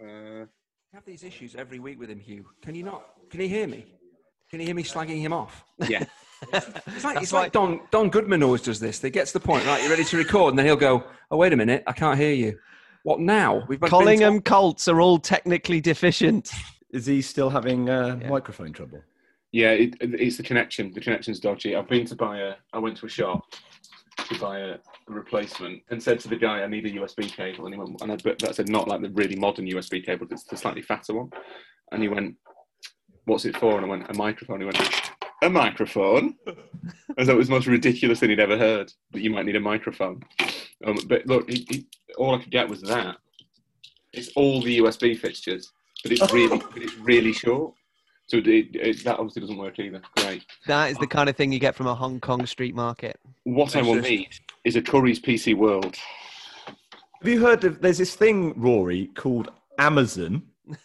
Uh, I have these issues every week with him, Hugh. Can you not? Can you hear me? Can you hear me slagging him off? yeah. It's like, it's like Don, Don Goodman always does this. They gets to the point, right? You're ready to record, and then he'll go, "Oh, wait a minute, I can't hear you." What now? We've been Collingham Colts are all technically deficient. Is he still having uh, Yeah. microphone trouble? Yeah, it, it's the connection. The connection's dodgy. I've been to buy a. I went to a shop to buy a, replacement and said to the guy, "I need a USB cable." And he went, and I, but that said, not like the really modern USB cable. It's the slightly fatter one. And he went, "What's it for?" And I went, "A microphone." He went, "A microphone?" and so it was the most ridiculous thing he'd ever heard. That you might need a microphone. Um, but look, he, he, all I could get was that. It's all the USB fixtures, but it's really, but it's really short. So it, it, that obviously doesn't work either. Great. That is the kind of thing you get from a Hong Kong street market. What I will Exist. need is a Curry's PC World. Have you heard of? There's this thing, Rory, called Amazon.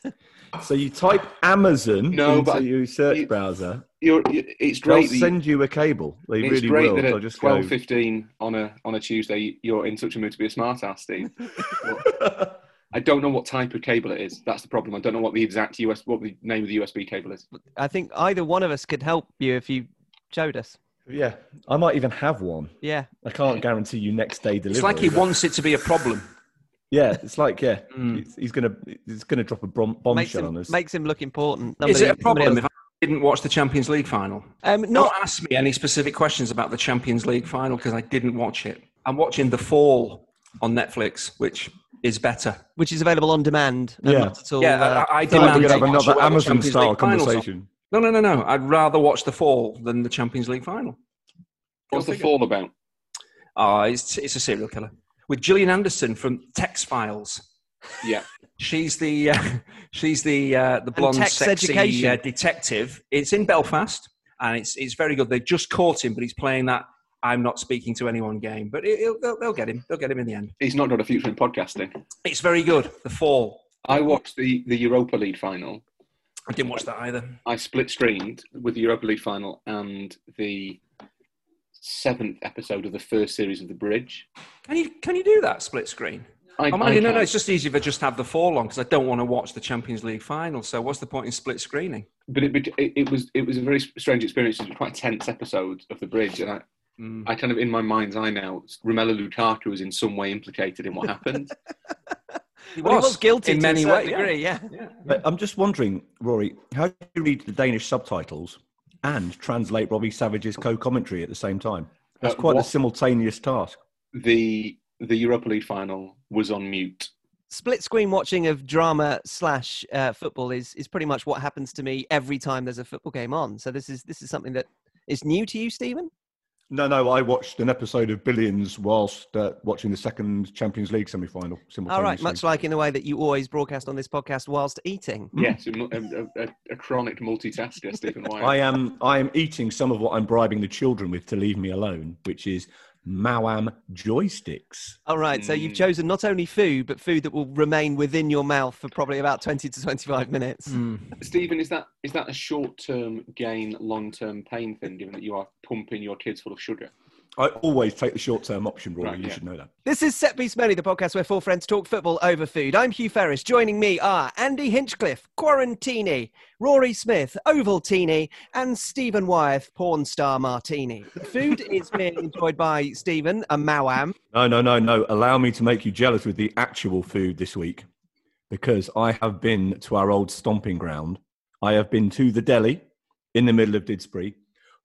so you type Amazon No, into but your search you- browser. You're, you- it's They'll great. that you- send you a cable. They it's really great will. that They'll at just twelve go. fifteen on a on a Tuesday you're in such a mood to be a smart ass, Steve. But I don't know what type of cable it is. That's the problem. I don't know what the exact US what the name of the USB cable is. I think either one of us could help you if you showed us. yeah, I might even have one. Yeah. I can't guarantee you next day delivery. It's like he but- wants it to be a problem. Yeah, it's like yeah, Mm. he's, he's gonna he's gonna drop a brom- bombshell on him, us. makes him look important. Is it a Somebody- somebody problem if I didn't watch the Champions League final? Um, Not not ask me any specific questions about the Champions League final because I didn't watch it. I'm watching The Fall on Netflix, which is better. which is available on demand. Yeah. not at all, Yeah, uh, I, I I feel like demand we're to gonna have watch another all the Amazon Champions style League finals on- conversation. No, no, no, no. I'd rather watch The Fall than the Champions League final. What's the fall about? Ah, it's, it's a serial killer with Gillian Anderson from X Files. Yeah. She's the uh, she's the uh, the blonde, sexy uh, detective. It's in Belfast, and it's it's very good. They just caught him, but he's playing that "I'm not speaking to anyone" game. But it, it'll, they'll, they'll get him. They'll get him in the end. He's not got a future in podcasting. It's very good. The Fall. I watched the, the Europa League final. I didn't watch that either. I split screened with the Europa League final and the seventh episode of the first series of The Bridge. Can you can you do that split screen? I, Oh, I you, no, no. It's just easy if I just have the Fall on because I don't want to watch the Champions League final. So what's the point in split screening? but it, it, it was it was a very strange experience. It was quite a tense episode of The Bridge, and I, Mm. I kind of in my mind's eye now, Romelu Lukaku was in some way implicated in what happened. He well, he was guilty in many ways. degree. Yeah. Yeah. But I'm just wondering, Rory, how do you read the Danish subtitles and translate Robbie Savage's co-commentary at the same time? That's Uh, quite a simultaneous task. the the Europa League final was on mute. Split screen watching of drama slash uh, football is is pretty much what happens to me every time there's a football game on. So this is this is something that is new to you, Stephen. No, no, I watched an episode of Billions whilst uh, watching the second Champions League semi-final simultaneously. All right, much like in the way that you always broadcast on this podcast whilst eating. Yes, a, a, a, a chronic multitasker, Stephen Wyeth. I am I am eating some of what I'm bribing the children with to leave me alone, which is Maoam joysticks. All right, so you've Mm. chosen not only food, but food that will remain within your mouth for probably about 20 to 25 minutes. Mm. Stephen, is that is that a short term gain, long term pain thing? Given that you are pumping your kids full of sugar. I always take the short-term option, Rory. Right, you yeah. should know that. This is Set Piece Menu, the podcast where four friends talk football over food. I'm Hugh Ferris. Joining me are Andy Hinchcliffe, Quarantini, Rory Smith, Ovaltini, and Stephen Wyeth, Porn Star Martini. The food is being enjoyed by Stephen, a Maoam. No, no, no, no. Allow me to make you jealous with the actual food this week because I have been to our old stomping ground. I have been to the deli in the middle of Didsbury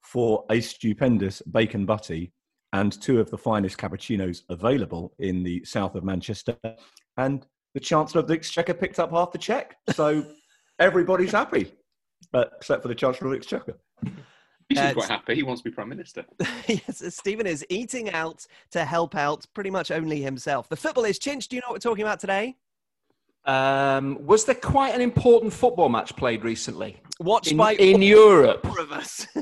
for a stupendous bacon butty and two of the finest cappuccinos available in the south of Manchester. And the Chancellor of the Exchequer picked up half the check. So everybody's happy, but except for the Chancellor of the Exchequer. He's Uh, quite happy. He wants to be prime minister. yes, Stephen is eating out to help out pretty much only himself. The football is Chinch. Do you know what we're talking about today? Um, was there quite an important football match played recently Watched in, by in Europe? four of us.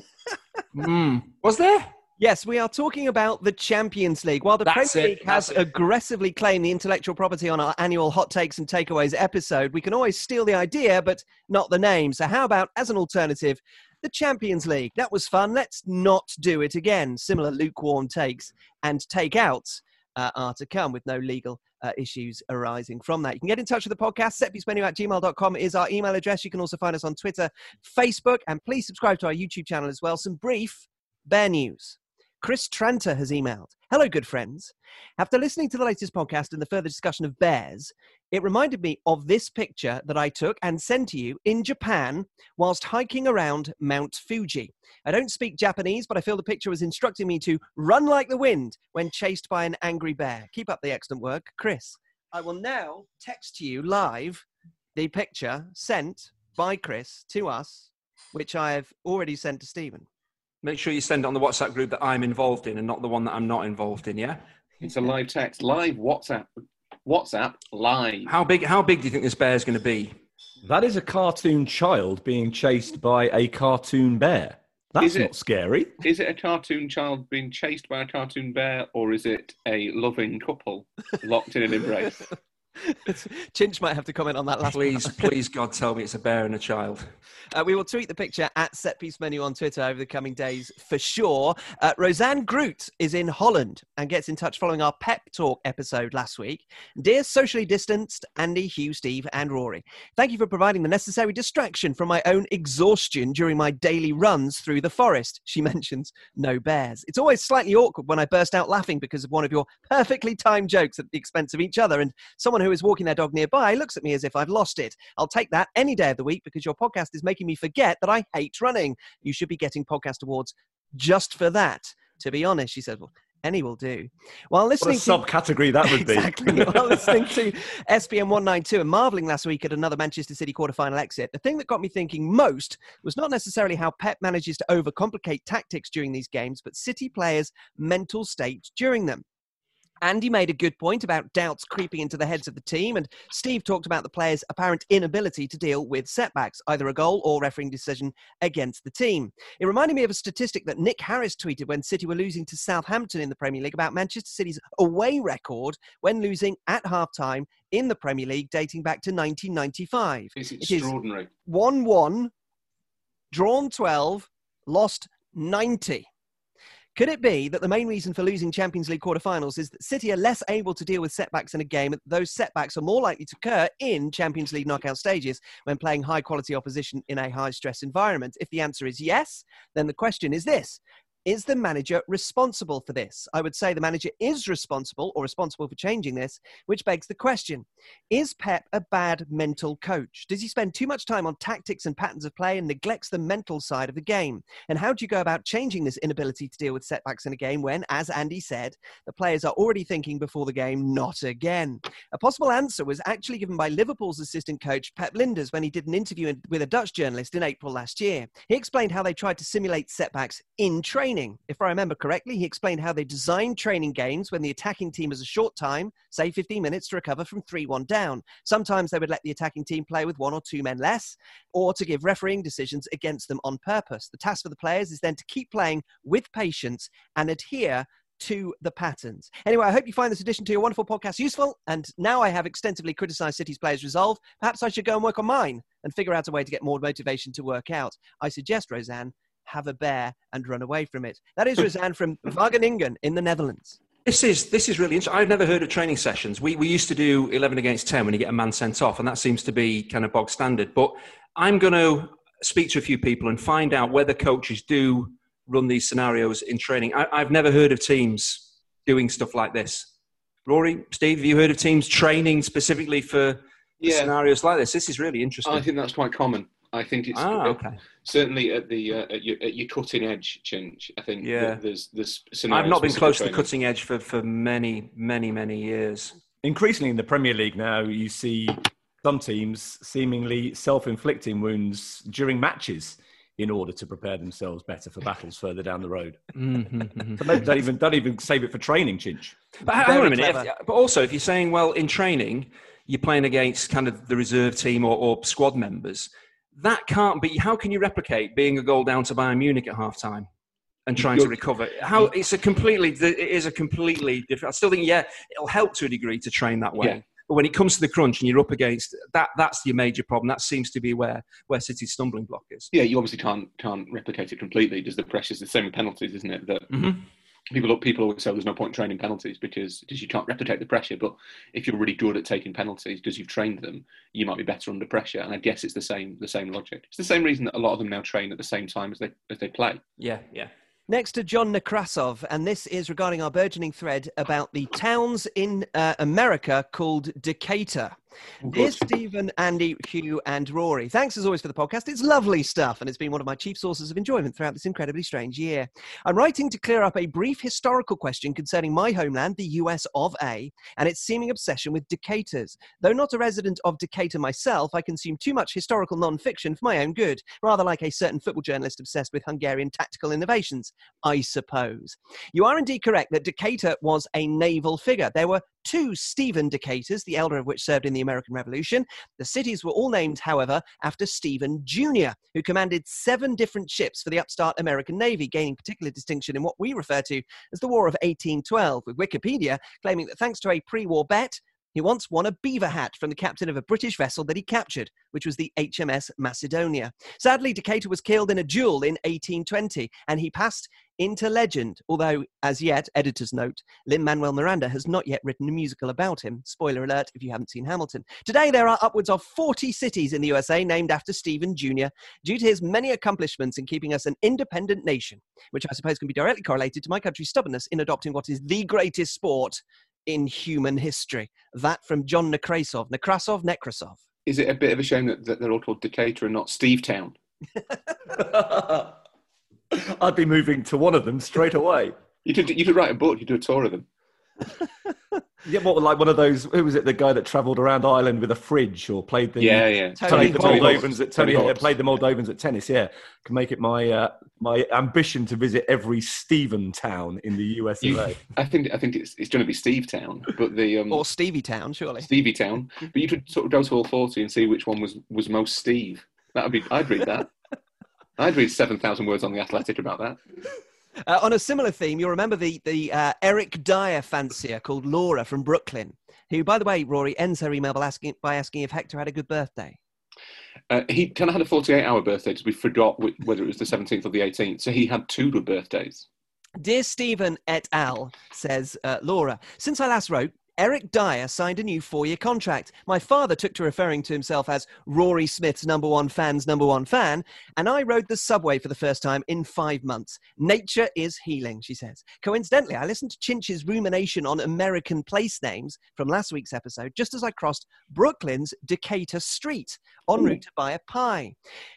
Mm. Was there? Yes, we are talking about the Champions League. While the That's Premier it, League has that's aggressively claimed the intellectual property on our annual Hot Takes and Takeaways episode, we can always steal the idea, but not the name. So, how about, as an alternative, the Champions League? That was fun. Let's not do it again. Similar lukewarm takes and takeouts. uh, are to come with no legal uh, issues arising from that. You can get in touch with the podcast. Setpiecemenu at gmail.com is our email address. You can also find us on Twitter, Facebook, and please subscribe to our YouTube channel as well. Some brief bear news. Chris Tranter has emailed Hello, good friends. After listening to the latest podcast and the further discussion of bears, it reminded me of this picture that I took and sent to you in Japan whilst hiking around Mount Fuji. I don't speak Japanese, but I feel the picture was instructing me to run like the wind when chased by an angry bear. Keep up the excellent work, Chris. I will now text you live the picture sent by Chris to us, which I have already sent to Stephen. Make sure you send it on the WhatsApp group that I'm involved in and not the one that I'm not involved in, yeah? It's a live text, live WhatsApp, WhatsApp live. How big how big do you think this bear is going to be? That is a cartoon child being chased by a cartoon bear. That's Is it- not scary. Is it a cartoon child being chased by a cartoon bear, or is it a loving couple locked in an embrace? Chinch might have to comment on that last Please, please, God, tell me it's a bear and a child. Uh, we will tweet the picture at Set Piece Menu on Twitter over the coming days for sure. Uh, Roseanne Groot is in Holland and gets in touch following our pep talk episode last week. Dear socially distanced Andy, Hugh, Steve, and Rory, thank you for providing the necessary distraction from my own exhaustion during my daily runs through the forest. She mentions no bears. It's always slightly awkward when I burst out laughing because of one of your perfectly timed jokes at the expense of each other, and someone who is walking their dog nearby looks at me as if I've lost it. I'll take that any day of the week because your podcast is making me forget that I hate running. You should be getting podcast awards just for that. To be honest, she said, well, any will do. While What a listening to subcategory that would be. exactly. While listening to SPM 192 and marveling last week at another Manchester City quarterfinal exit, the thing that got me thinking most was not necessarily how Pep manages to overcomplicate tactics during these games, but City players' mental state during them. Andy made a good point about doubts creeping into the heads of the team, and Steve talked about the players' apparent inability to deal with setbacks, either a goal or refereeing decision against the team. It reminded me of a statistic that Nick Harris tweeted when City were losing to Southampton in the Premier League about Manchester City's away record when losing at halftime in the Premier League dating back to 1995. It's extraordinary. 1 1, drawn 12, lost 90. Could it be that the main reason for losing Champions League quarterfinals is that City are less able to deal with setbacks in a game? Those setbacks are more likely to occur in Champions League knockout stages when playing high quality opposition in a high stress environment. If the answer is yes, then the question is this is the manager responsible for this? I would say the manager is responsible or responsible for changing this, which begs the question Is Pep a bad mental coach? Does he spend too much time on tactics and patterns of play and neglects the mental side of the game? And how do you go about changing this inability to deal with setbacks in a game when, as Andy said, the players are already thinking before the game, not again? A possible answer was actually given by Liverpool's assistant coach, Pep Lijnders, when he did an interview with a Dutch journalist in April last year. He explained how they tried to simulate setbacks in training. If I remember correctly, he explained how they designed training games when the attacking team has a short time, say 15 minutes, to recover from 3 1 down. Sometimes they would let the attacking team play with one or two men less, or to give refereeing decisions against them on purpose. The task for the players is then to keep playing with patience and adhere to the patterns. Anyway, I hope you find this addition to your wonderful podcast useful. And now I have extensively criticized City's players' resolve. Perhaps I should go and work on mine and figure out a way to get more motivation to work out. I suggest, Roseanne, have a bear and run away from it. That is Roseanne from Wageningen in the Netherlands. This is this is really interesting. I've never heard of training sessions. We we used to do eleven against ten when you get a man sent off, and that seems to be kind of bog standard. But I'm going to speak to a few people and find out whether coaches do run these scenarios in training. I, I've never heard of teams doing stuff like this. Rory, Steve, have you heard of teams training specifically for for Yeah, scenarios like this? This is really interesting. I think that's quite common. I think it's ah, okay. certainly at the uh, at, your, at your cutting edge, Chinch. I think Yeah. that there's there's I've not been specific close to the cutting edge for, for many, many, many years. Increasingly in the Premier League now, you see some teams seemingly self-inflicting wounds during matches in order to prepare themselves better for battles further down the road. Mhm. So maybe don't even don't even save it for training, Chinch. But hang on a minute. If, but also, if you're saying, well, in training, you're playing against kind of the reserve team or, or squad members, that can't be. How can you replicate being a goal down to Bayern Munich at half time and trying to recover? How it's a completely. It is a completely different. I still think, yeah, it'll help to a degree to train that way. Yeah. But when it comes to the crunch and you're up against that, that's your major problem. That seems to be where where City's stumbling block is. Yeah, you obviously can't can't replicate it completely. Just the pressures, the same penalties, isn't it? That Mhm. People people always say there's no point in training penalties because because you can't replicate the pressure. But if you're really good at taking penalties because you've trained them, you might be better under pressure. And I guess it's the same the same logic. It's the same reason that a lot of them now train at the same time as they as they play. Yeah, yeah. Next to John Nekrasov, and this is regarding our burgeoning thread about the towns in uh, America called Decatur. Dear. Stephen, Andy, Hugh, and Rory, thanks as always for the podcast. It's lovely stuff, and it's been one of my chief sources of enjoyment throughout this incredibly strange year. I'm writing to clear up a brief historical question concerning my homeland, the US of A, and its seeming obsession with Decaturs. Though not a resident of Decatur myself, I consume too much historical non fiction for my own good, rather like a certain football journalist obsessed with Hungarian tactical innovations, I suppose. You are indeed correct that Decatur was a naval figure. There were two Stephen Decaturs, the elder of which served in the American Revolution. The cities were all named, however, after Stephen Jr., who commanded seven different ships for the upstart American Navy, gaining particular distinction in what we refer to as the War of 1812, with Wikipedia claiming that thanks to a pre war bet, he once won a beaver hat from the captain of a British vessel that he captured, which was the HMS Macedonia. Sadly, Decatur was killed in a duel in 1820, and he passed into legend, although, as yet, editor's note, Lin Manuel Miranda has not yet written a musical about him. Spoiler alert if you haven't seen Hamilton. Today, there are upwards of 40 cities in the USA named after Stephen Jr., due to his many accomplishments in keeping us an independent nation, which I suppose can be directly correlated to my country's stubbornness in adopting what is the greatest sport in human history. That from John Nekrasov. Nekrasov, Nekrasov. Is it a bit of a shame that, that they're all called Decatur and not Stevetown? I'd be moving to one of them straight away. You could you could write a book. You do a tour of them. Yeah, what like one of those? Who was it? The guy that travelled around Ireland with a fridge, or played the Yeah, yeah. Tony played the Moldovans at Tony Tony, played the Moldovans at tennis. Yeah, can make it my uh, my ambition to visit every Stephen town in the USA. You- I think I think it's it's going to be Stevetown, but the um, Or Stevie Town, surely. Stevie Town. But you could sort of go to all forty and see which one was was most Steve. That would be. I'd read that. I'd read seven thousand words on the Athletic about that. Uh, on a similar theme, you'll remember the, the uh, Eric Dier fancier called Laura from Brooklyn, who, by the way, Rory ends her email by asking, by asking if Hector had a good birthday. Uh, he kind of had a forty-eight hour birthday because we forgot whether it was the seventeenth or the eighteenth. So he had two good birthdays. Dear Stephen et al., says uh, Laura, since I last wrote, Eric Dier signed a new four year contract. My father took to referring to himself as Rory Smith's number one fan's number one fan, and I rode the subway for the first time in five months. Nature is healing, she says. Coincidentally, I listened to Chinch's rumination on American place names from last week's episode just as I crossed Brooklyn's Decatur Street en route to buy a pie.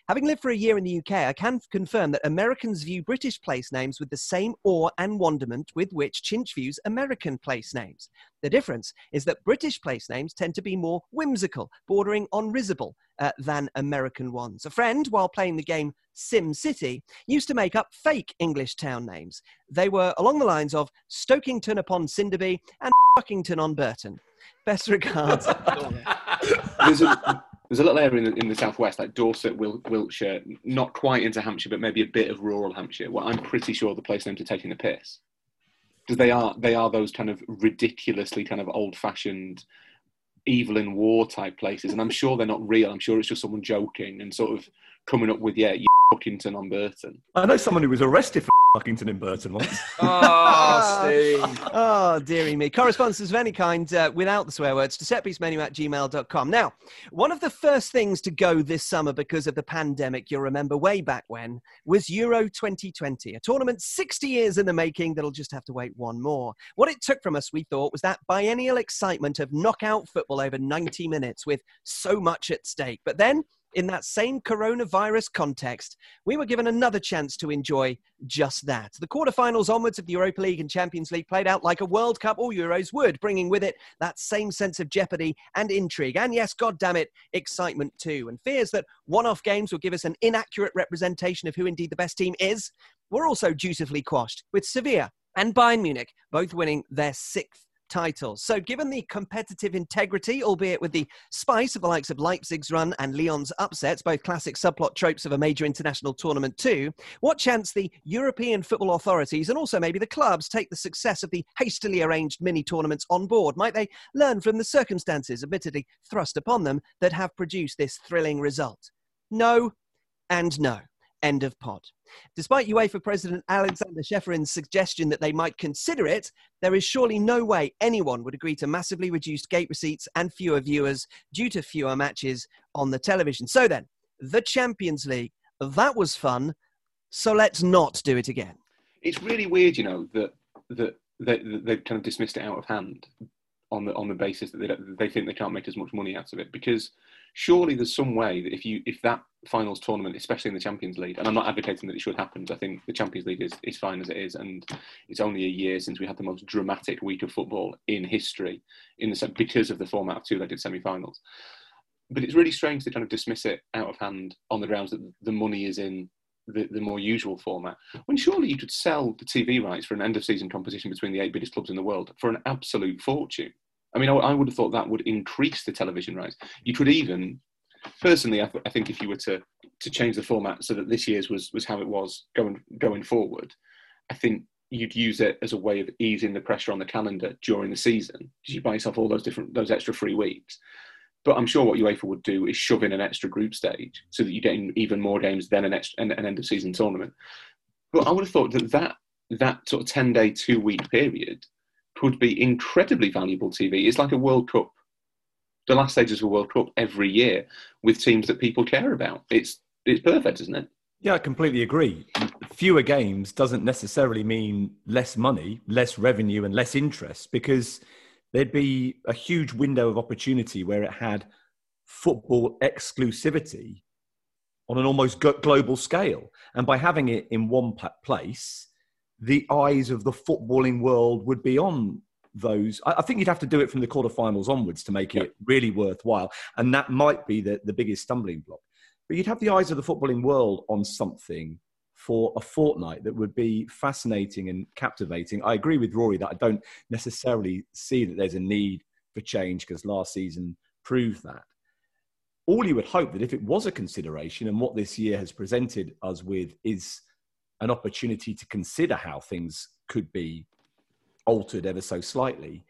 Having lived for a year in the UK, I can confirm that Americans view British place names with the same awe and wonderment with which Chinch views American place names. The difference is that British place names tend to be more whimsical, bordering on risible, uh, than American ones. A friend, while playing the game Sim City, used to make up fake English town names. They were along the lines of Stokington upon Cinderby and Buckington on Burton. Best regards. There's a, there's a little area in the, in the southwest, like Dorset, Wil- Wiltshire, not quite into Hampshire, but maybe a bit of rural Hampshire. where I'm pretty sure the place names are taking the piss because they are they are those kind of ridiculously kind of old-fashioned evil in War type places, and I'm sure they're not real. I'm sure it's just someone joking and sort of coming up with yeah, you Buckington on Burton. I know someone who was arrested for Buckington and Burton once. Oh, Steve. oh, dearie me. Correspondences of any kind uh, without the swear words to setpiecemenu at gmail.com. Now, one of the first things to go this summer because of the pandemic, you'll remember way back when, was Euro 2020, a tournament 60 years in the making that'll just have to wait one more. What it took from us, we thought, was that biennial excitement of knockout football over 90 minutes with so much at stake. But then, in that same coronavirus context, we were given another chance to enjoy just that. The quarterfinals onwards of the Europa League and Champions League played out like a World Cup or Euros would, bringing with it that same sense of jeopardy and intrigue. And yes, God damn it, excitement too. And fears that one off games will give us an inaccurate representation of who indeed the best team is were also dutifully quashed, with Sevilla and Bayern Munich both winning their sixth titles. So, given the competitive integrity, albeit with the spice of the likes of Leipzig's run and Lyon's upsets, both classic subplot tropes of a major international tournament too, what chance the European football authorities and also maybe the clubs take the success of the hastily arranged mini tournaments on board? Might they learn from the circumstances, admittedly thrust upon them, that have produced this thrilling result? No, and no. End of pod. Despite UEFA President Alexander Ceferin's suggestion that they might consider it, there is surely no way anyone would agree to massively reduced gate receipts and fewer viewers due to fewer matches on the television. So then, the Champions League. That was fun. So let's not do it again. It's really weird, you know, that that they, they've kind of dismissed it out of hand on the on the basis that they they think they can't make as much money out of it because surely there's some way that if you if that finals tournament, especially in the Champions League, and I'm not advocating that it should happen. I think the Champions League is, is fine as it is, and it's only a year since we had the most dramatic week of football in history, in the because of the format of two-legged semi-finals. But it's really strange to kind of dismiss it out of hand on the grounds that the money is in the, the more usual format. When surely you could sell the TV rights for an end-of-season competition between the eight biggest clubs in the world for an absolute fortune. I mean, I, I would have thought that would increase the television rights. You could even personally, I, th- I, think if you were to to change the format so that this year's was was how it was going going forward, I think you'd use it as a way of easing the pressure on the calendar during the season because you buy yourself all those different those extra free weeks. But I'm sure what UEFA would do is shove in an extra group stage so that you're getting even more games than an, extra, an, an end of season tournament. But I would have thought that that, that sort of 10 day, two week period could be incredibly valuable TV. It's like a World Cup the last stages of a World Cup every year with teams that people care about. It's it's perfect, isn't it? Yeah, I completely agree. Fewer games doesn't necessarily mean less money, less revenue, and less interest because there'd be a huge window of opportunity where it had football exclusivity on an almost global scale. And by having it in one place, the eyes of the footballing world would be on those. I, think you'd have to do it from the quarterfinals onwards to make it really worthwhile, and that might be the, the biggest stumbling block. But you'd have the eyes of the footballing world on something for a fortnight that would be fascinating and captivating. I agree with Rory that I don't necessarily see that there's a need for change because last season proved that. All you would hope that if it was a consideration, and what this year has presented us with is an opportunity to consider how things could be altered ever so slightly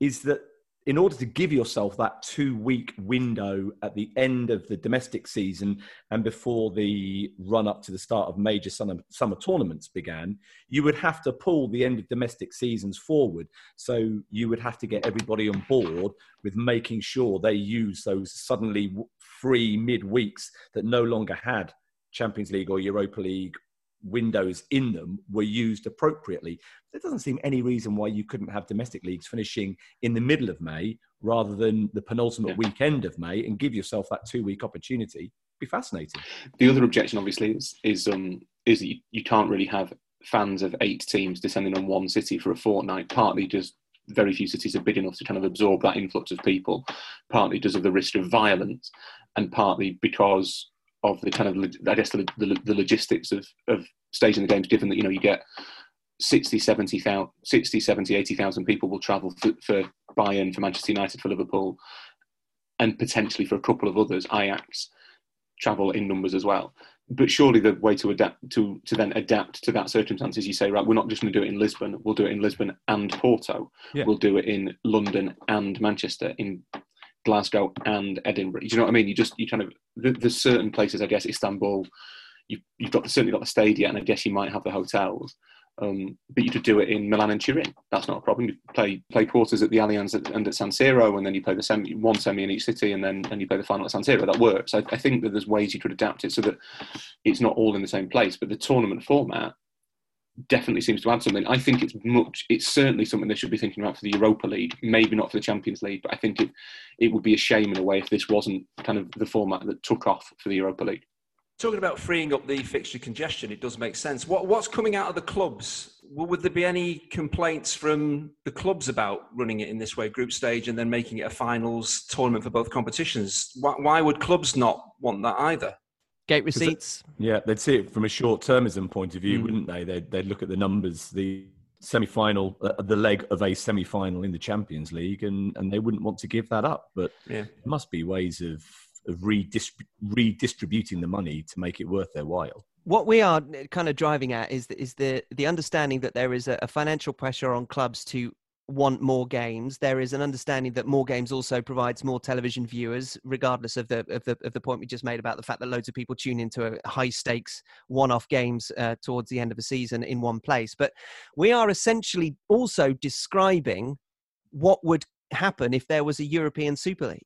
is that in order to give yourself that two week window at the end of the domestic season and before the run up to the start of major summer, summer, tournaments began, you would have to pull the end of domestic seasons forward. So you would have to get everybody on board with making sure they use those suddenly free mid weeks that no longer had Champions League or Europa League windows in them were used appropriately. There doesn't seem any reason why you couldn't have domestic leagues finishing in the middle of May rather than the penultimate yeah. weekend of May and give yourself that two week opportunity. Be fascinating. The other objection, obviously, is is um, is that you, you can't really have fans of eight teams descending on one city for a fortnight. Partly just very few cities are big enough to kind of absorb that influx of people. Partly because of the risk of violence, and partly because of the kind of I guess the, the, the logistics of, of staging the games, given that you know you get 60, 70, 60, 70 80,000 people will travel for, for Bayern, for Manchester United, for Liverpool, and potentially for a couple of others, Ajax, travel in numbers as well. But surely the way to adapt to to then adapt to that circumstance is you say, right, we're not just going to do it in Lisbon. We'll do it in Lisbon and Porto. Yeah. We'll do it in London and Manchester, in Glasgow and Edinburgh. Do you know what I mean? You just you kind of there's certain places, I guess, Istanbul. You've, you've got certainly got the stadia, and I guess you might have the hotels. Um, but you could do it in Milan and Turin. That's not a problem. You play play quarters at the Allianz and at San Siro, and then you play the semi, one semi in each city, and then and you play the final at San Siro. That works. I, I think that there's ways you could adapt it so that it's not all in the same place. But the tournament format definitely seems to add something. I think it's much. It's certainly something they should be thinking about for the Europa League. Maybe not for the Champions League, but I think it it would be a shame in a way if this wasn't kind of the format that took off for the Europa League. Talking about freeing up the fixture congestion, it does make sense. What what's coming out of the clubs? Would there be any complaints from the clubs about running it in this way, group stage, and then making it a finals tournament for both competitions? Why, why would clubs not want that either? Gate receipts. yeah, they'd see it from a short-termism point of view, mm. wouldn't they? They'd, they'd look at the numbers, the semi-final, uh, the leg of a semi-final in the Champions League, and, and they wouldn't want to give that up. But yeah. there must be ways of, of redist- redistributing the money to make it worth their while. What we are kind of driving at is the, is the the understanding that there is a, a financial pressure on clubs to want more games. There is an understanding that more games also provides more television viewers, regardless of the of the of the point we just made about the fact that loads of people tune into high stakes one-off games uh, towards the end of the season in one place. But we are essentially also describing what would happen if there was a European Super League.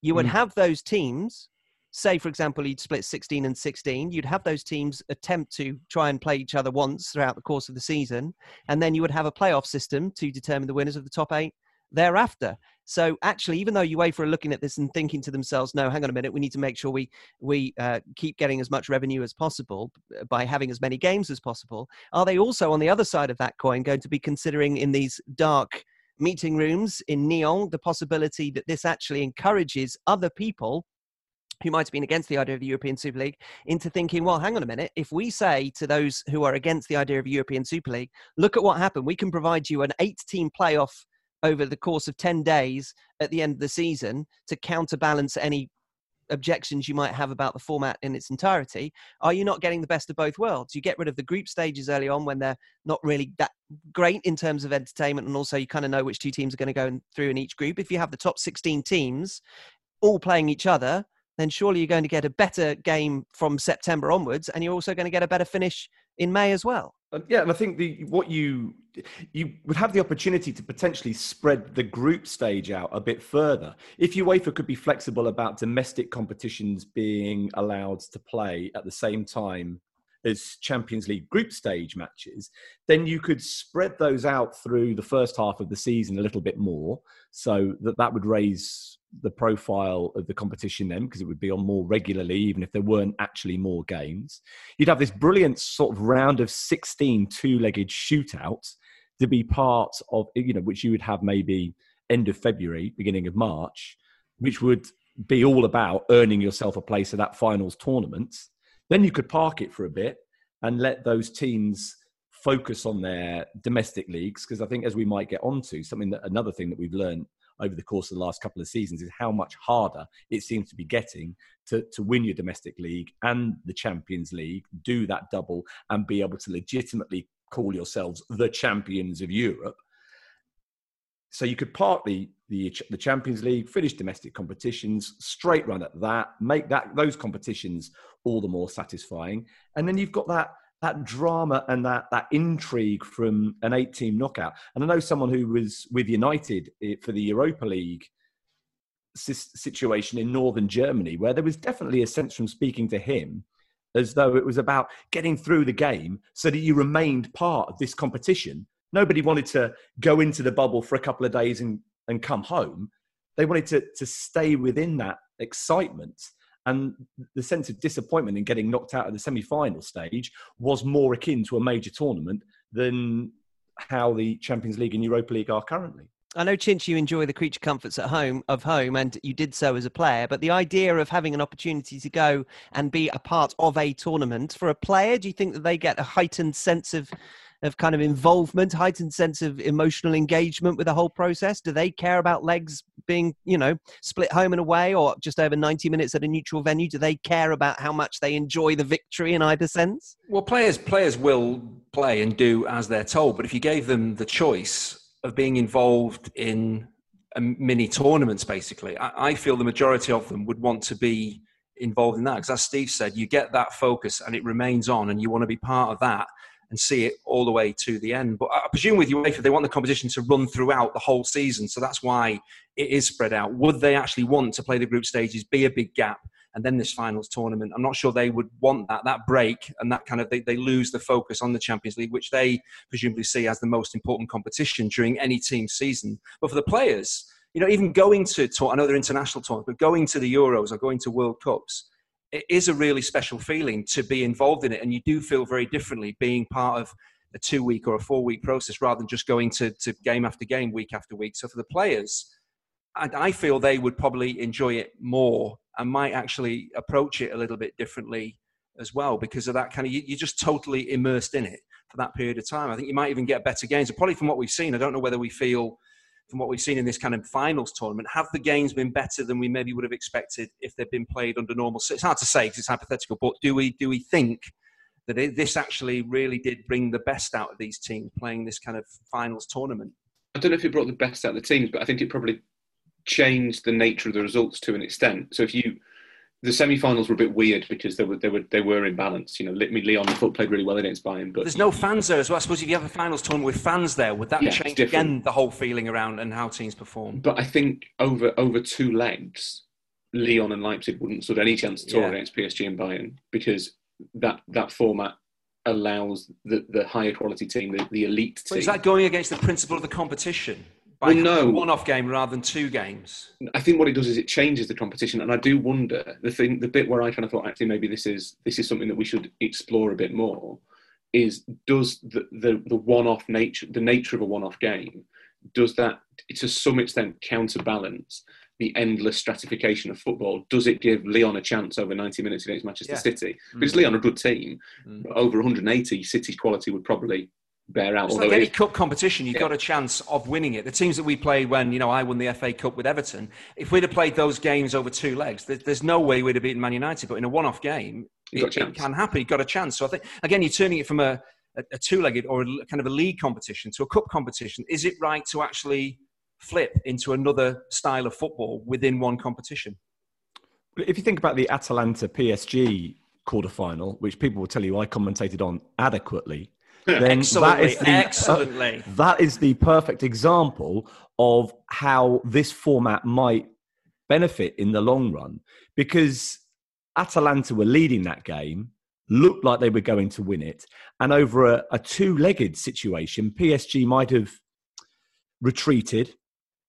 You would mm. have those teams say for example you'd split 16 and 16 you'd have those teams attempt to try and play each other once throughout the course of the season and then you would have a playoff system to determine the winners of the top eight thereafter. So actually even though uefa are looking at this and thinking to themselves no hang on a minute we need to make sure we we uh, keep getting as much revenue as possible by having as many games as possible are they also on the other side of that coin going to be considering in these dark meeting rooms in Nyon the possibility that this actually encourages other people who might have been against the idea of the European Super League into thinking, well, hang on a minute. If we say to those who are against the idea of European Super League, look at what happened. We can provide you an eight team playoff over the course of 10 days at the end of the season to counterbalance any objections you might have about the format in its entirety are you not getting the best of both worlds you get rid of the group stages early on when they're not really that great in terms of entertainment and also you kind of know which two teams are going to go through in each group if you have the top 16 teams all playing each other then surely you're going to get a better game from September onwards, and you're also going to get a better finish in May as well. Yeah, and I think the what you you would have the opportunity to potentially spread the group stage out a bit further if UEFA could be flexible about domestic competitions being allowed to play at the same time as Champions League group stage matches, then you could spread those out through the first half of the season a little bit more, so that that would raise the profile of the competition then because it would be on more regularly even if there weren't actually more games. You'd have this brilliant sort of round of 16 two-legged shootouts to be part of you know which you would have maybe end of february beginning of march which would be all about earning yourself a place at that finals tournament then you could park it for a bit and let those teams focus on their domestic leagues because i think as we might get onto something that another thing that we've learned over the course of the last couple of seasons is how much harder it seems to be getting to, to win your domestic league and the Champions League, do that double, and be able to legitimately call yourselves the champions of Europe. So you could partly the the Champions League, finish domestic competitions, straight run at that, make that those competitions all the more satisfying, and then you've got that that drama and that that intrigue from an eight team knockout. And I know someone who was with United eh, for the Europa League situation in northern Germany, where there was definitely a sense from speaking to him as though it was about getting through the game so that you remained part of this competition. Nobody wanted to go into the bubble for a couple of days and, and come home. They wanted to, to stay within that excitement and the sense of disappointment in getting knocked out of the semi-final stage was more akin to a major tournament than how the Champions League and Europa League are currently. I know, Chinch, you enjoy the creature comforts at home of home, and you did so as a player. But the idea of having an opportunity to go and be a part of a tournament for a player, do you think that they get a heightened sense of of kind of involvement, heightened sense of emotional engagement with the whole process? Do they care about legs being, you know, split home and away or just over 90 minutes at a neutral venue? Do they care about how much they enjoy the victory in either sense? Well, players players will play and do as they're told, but if you gave them the choice of being involved in mini tournaments, basically, I, I feel the majority of them would want to be involved in that because as steve said you get that focus and it remains on and you want to be part of that and see it all the way to the end. But I presume with UEFA, they want the competition to run throughout the whole season. So that's why it is spread out. Would they actually want to play the group stages, be a big gap, and then this finals tournament? I'm not sure they would want that, that break and that kind of, they, they lose the focus on the Champions League, which they presumably see as the most important competition during any team season. But for the players, you know, even going to, to another international tournament, but going to the Euros or going to World Cups, it is a really special feeling to be involved in it and you do feel very differently being part of a two week or a four week process rather than just going to, to game after game week after week. So for the players I, I feel they would probably enjoy it more and might actually approach it a little bit differently as well because of that kind of you, you're just totally immersed in it for that period of time. I think you might even get better games probably from what we've seen i don't know whether we feel from what we've seen in this kind of finals tournament, have the games been better than we maybe would have expected if they'd been played under normal? So It's hard to say because it's hypothetical, but do we do we think that it, this actually really did bring the best out of these teams playing this kind of finals tournament? I don't know if it brought the best out of the teams, but I think it probably changed the nature of the results to an extent. So if you the semi-finals were a bit weird because they were they were they were in balance. You know, I mean, Lyon foot played really well against Bayern, but there's no fans there as well. I suppose if you have a finals tournament with fans there, would that Yeah, change again the whole feeling around and how teams perform? but I think over over two legs, Lyon and Leipzig wouldn't stood any chance at all Yeah. against PSG and Bayern because that that format allows the, the higher quality team, the, the elite So team. is that going against the principle of the competition? Well, no. one-off game rather than two games. I think what it does is it changes the competition, and I do wonder the thing, the bit where I kind of thought actually maybe this is this is something that we should explore a bit more. Is does the the, the one-off nature, the nature of a one-off game, does that to some extent counterbalance the endless stratification of football? Does it give Lyon a chance over 90 minutes against Manchester Yeah. City? Because Lyon are a good team, Mm. over 180, City's quality would probably bear out. It's like any is- cup competition, you've Yeah. got a chance of winning it. The teams that we played when, you know, I won the FA Cup with Everton, if we'd have played those games over two legs, there, there's no way we'd have beaten Man United. But in a one-off game, You've it, a it can happen. You've got a chance. So I think, again, you're turning it from a, a, a two-legged or a, l- kind of a league competition to a cup competition. Is it right to actually flip into another style of football within one competition? If you think about the Atalanta PSG quarterfinal, which people will tell you I commentated on adequately, then that is the, uh, excellently. that is the perfect example of how this format might benefit in the long run because Atalanta were leading that game, looked like they were going to win it, and over a, a two legged situation, PSG might have retreated,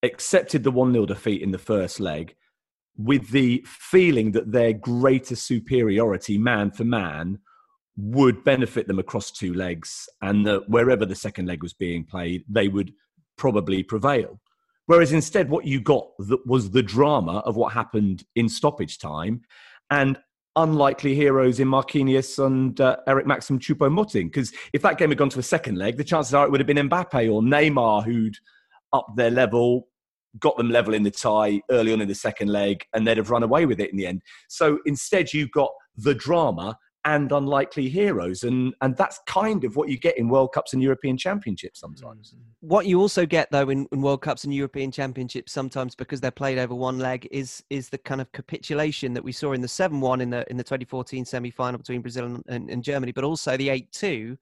accepted the 1 0 defeat in the first leg with the feeling that their greater superiority man for man would benefit them across two legs and that wherever the second leg was being played they would probably prevail. Whereas instead what you got was the drama of what happened in stoppage time and unlikely heroes in Marquinhos and uh, Eric Maxim Choupo-Moting because if that game had gone to a second leg the chances are it would have been Mbappe or Neymar who'd upped their level got them level in the tie early on in the second leg and they'd have run away with it in the end. So instead you got the drama and unlikely heroes and and that's kind of what you get in world cups and european championships sometimes mm-hmm. What you also get though in, in World Cups and European Championships sometimes because they're played over one leg is is the kind of capitulation that we saw in the seven one in the in the 2014 semi final between Brazil and, and, and Germany, but also the eight two.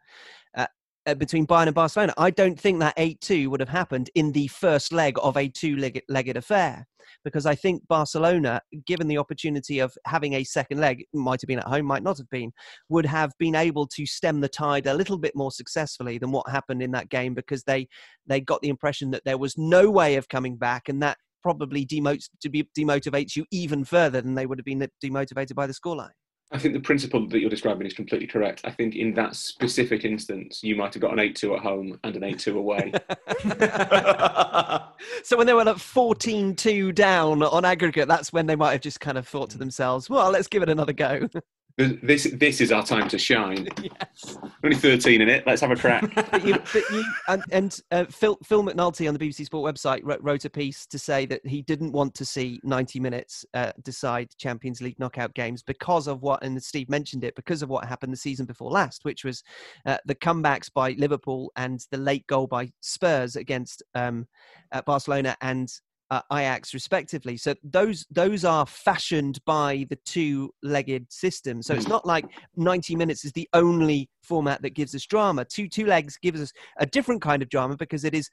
Uh, between Bayern and Barcelona, I don't think that eight-two would have happened in the first leg of a two-legged affair, because I think Barcelona, given the opportunity of having a second leg, might have been at home, might not have been, would have been able to stem the tide a little bit more successfully than what happened in that game because they they got the impression that there was no way of coming back and that probably demotes to be demotivates you even further than they would have been demotivated by the scoreline. I think the principle that you're describing is completely correct. I think in that specific instance, you might have got an 8 2 at home and an 8 2 away. so when they were like 14-2 down on aggregate, that's when they might have just kind of thought to themselves, well, let's give it another go. this, this is our time to shine. yes. Only 13 in it. Let's have a crack. but you, but you and, and uh, Phil, Phil McNulty on the BBC Sport website wrote, wrote a piece to say that he didn't want to see 90 minutes uh, decide Champions League knockout games because of what, and Steve mentioned it, because of what happened the season before last, which was uh, the comebacks by Liverpool and the late goal by Spurs against um, uh, Barcelona and uh, Ajax respectively. So those those are fashioned by the two-legged system. So it's Mm. not like 90 minutes is the only format that gives us drama. Two two legs gives us a different kind of drama because it is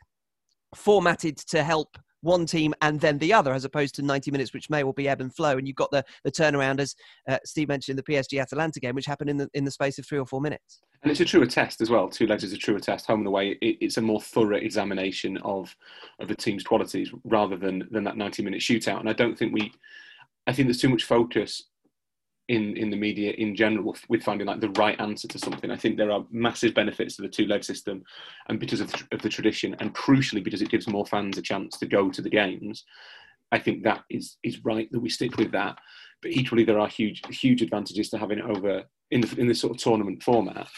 formatted to help one team and then the other, as opposed to 90 minutes, which may well be ebb and flow. And you've got the, the turnaround, as uh, Steve mentioned, in the PSG Atalanta game, which happened in the in the space of three or four minutes. And it's a truer test as well. Two legs is a truer test. Home and away, it, it's a more thorough examination of of a team's qualities rather than than that 90 minute shootout. And I don't think we, I think there's too much focus in in the media in general with, finding like the right answer to something. I think there are massive benefits to the two leg system, and because of, of the tradition, and crucially because it gives more fans a chance to go to the games. I think that is is right that we stick with that. But equally, there are huge huge advantages to having it over in the, in this sort of tournament format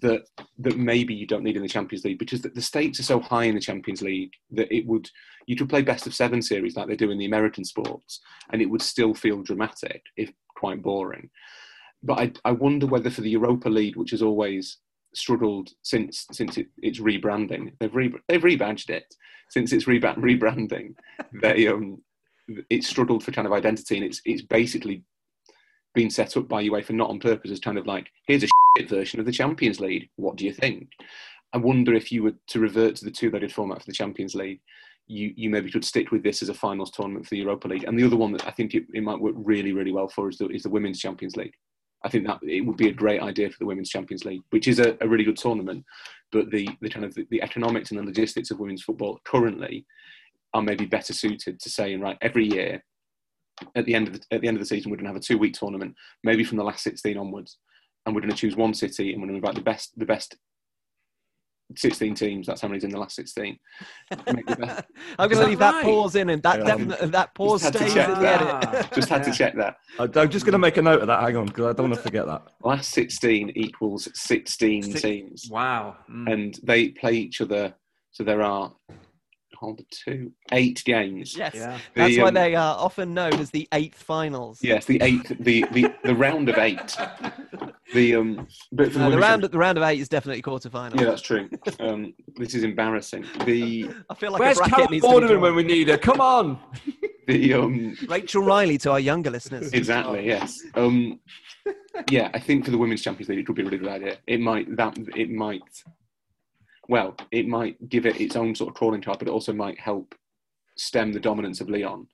that that maybe you don't need in the Champions League because the, the stakes are so high in the Champions League that it would you could play best of seven series like they do in the American sports, and it would still feel dramatic if quite boring. But I, I wonder whether for the Europa League, which has always struggled since since it, its rebranding. They've re, they've rebadged it since its reba- rebranding. they um, it's struggled for kind of identity, and it's it's basically been set up by UEFA not on purpose as kind of like here's a version of the Champions League. What do you think? I wonder if you were to revert to the two-legged format for the Champions League, you you maybe could stick with this as a finals tournament for the Europa League. And the other one that I think it, it might work really really well for is the, is the Women's Champions League. I think that it would be a great idea for the Women's Champions League, which is a, a really good tournament. But the, the kind of the, the, economics and the logistics of women's football currently are maybe better suited to saying right every year at the end of the, at the end of the season we're going to have a two week tournament, maybe from the last sixteen onwards, and we're going to choose one city and we're going to invite the best the best 16 teams. That's how many's in the last 16. I'm going to leave that, pause in, and that um, that pause stays in the edit. just had to check that. I'm just going to make a note of that. Hang on, because I don't want to forget that. Last 16 equals 16 Six. teams. Wow. Mm. And they play each other. So there are hold two, eight games. Yes, yeah. that's why um, they are often known as the eighth finals. Yes, the eighth, the the, the round of eight. The um, but the, the round the round of eight is definitely quarterfinal. Yeah, that's true. Um, this is embarrassing. The I feel like where's Carol when we need her? Come on. The um, Rachel Riley to our younger listeners. Exactly. Yes. Um, yeah, I think for the women's Champions League, it would be a really good idea. It might that it might well, it might give it its own sort of crawling chart, but it also might help stem the dominance of Lyon,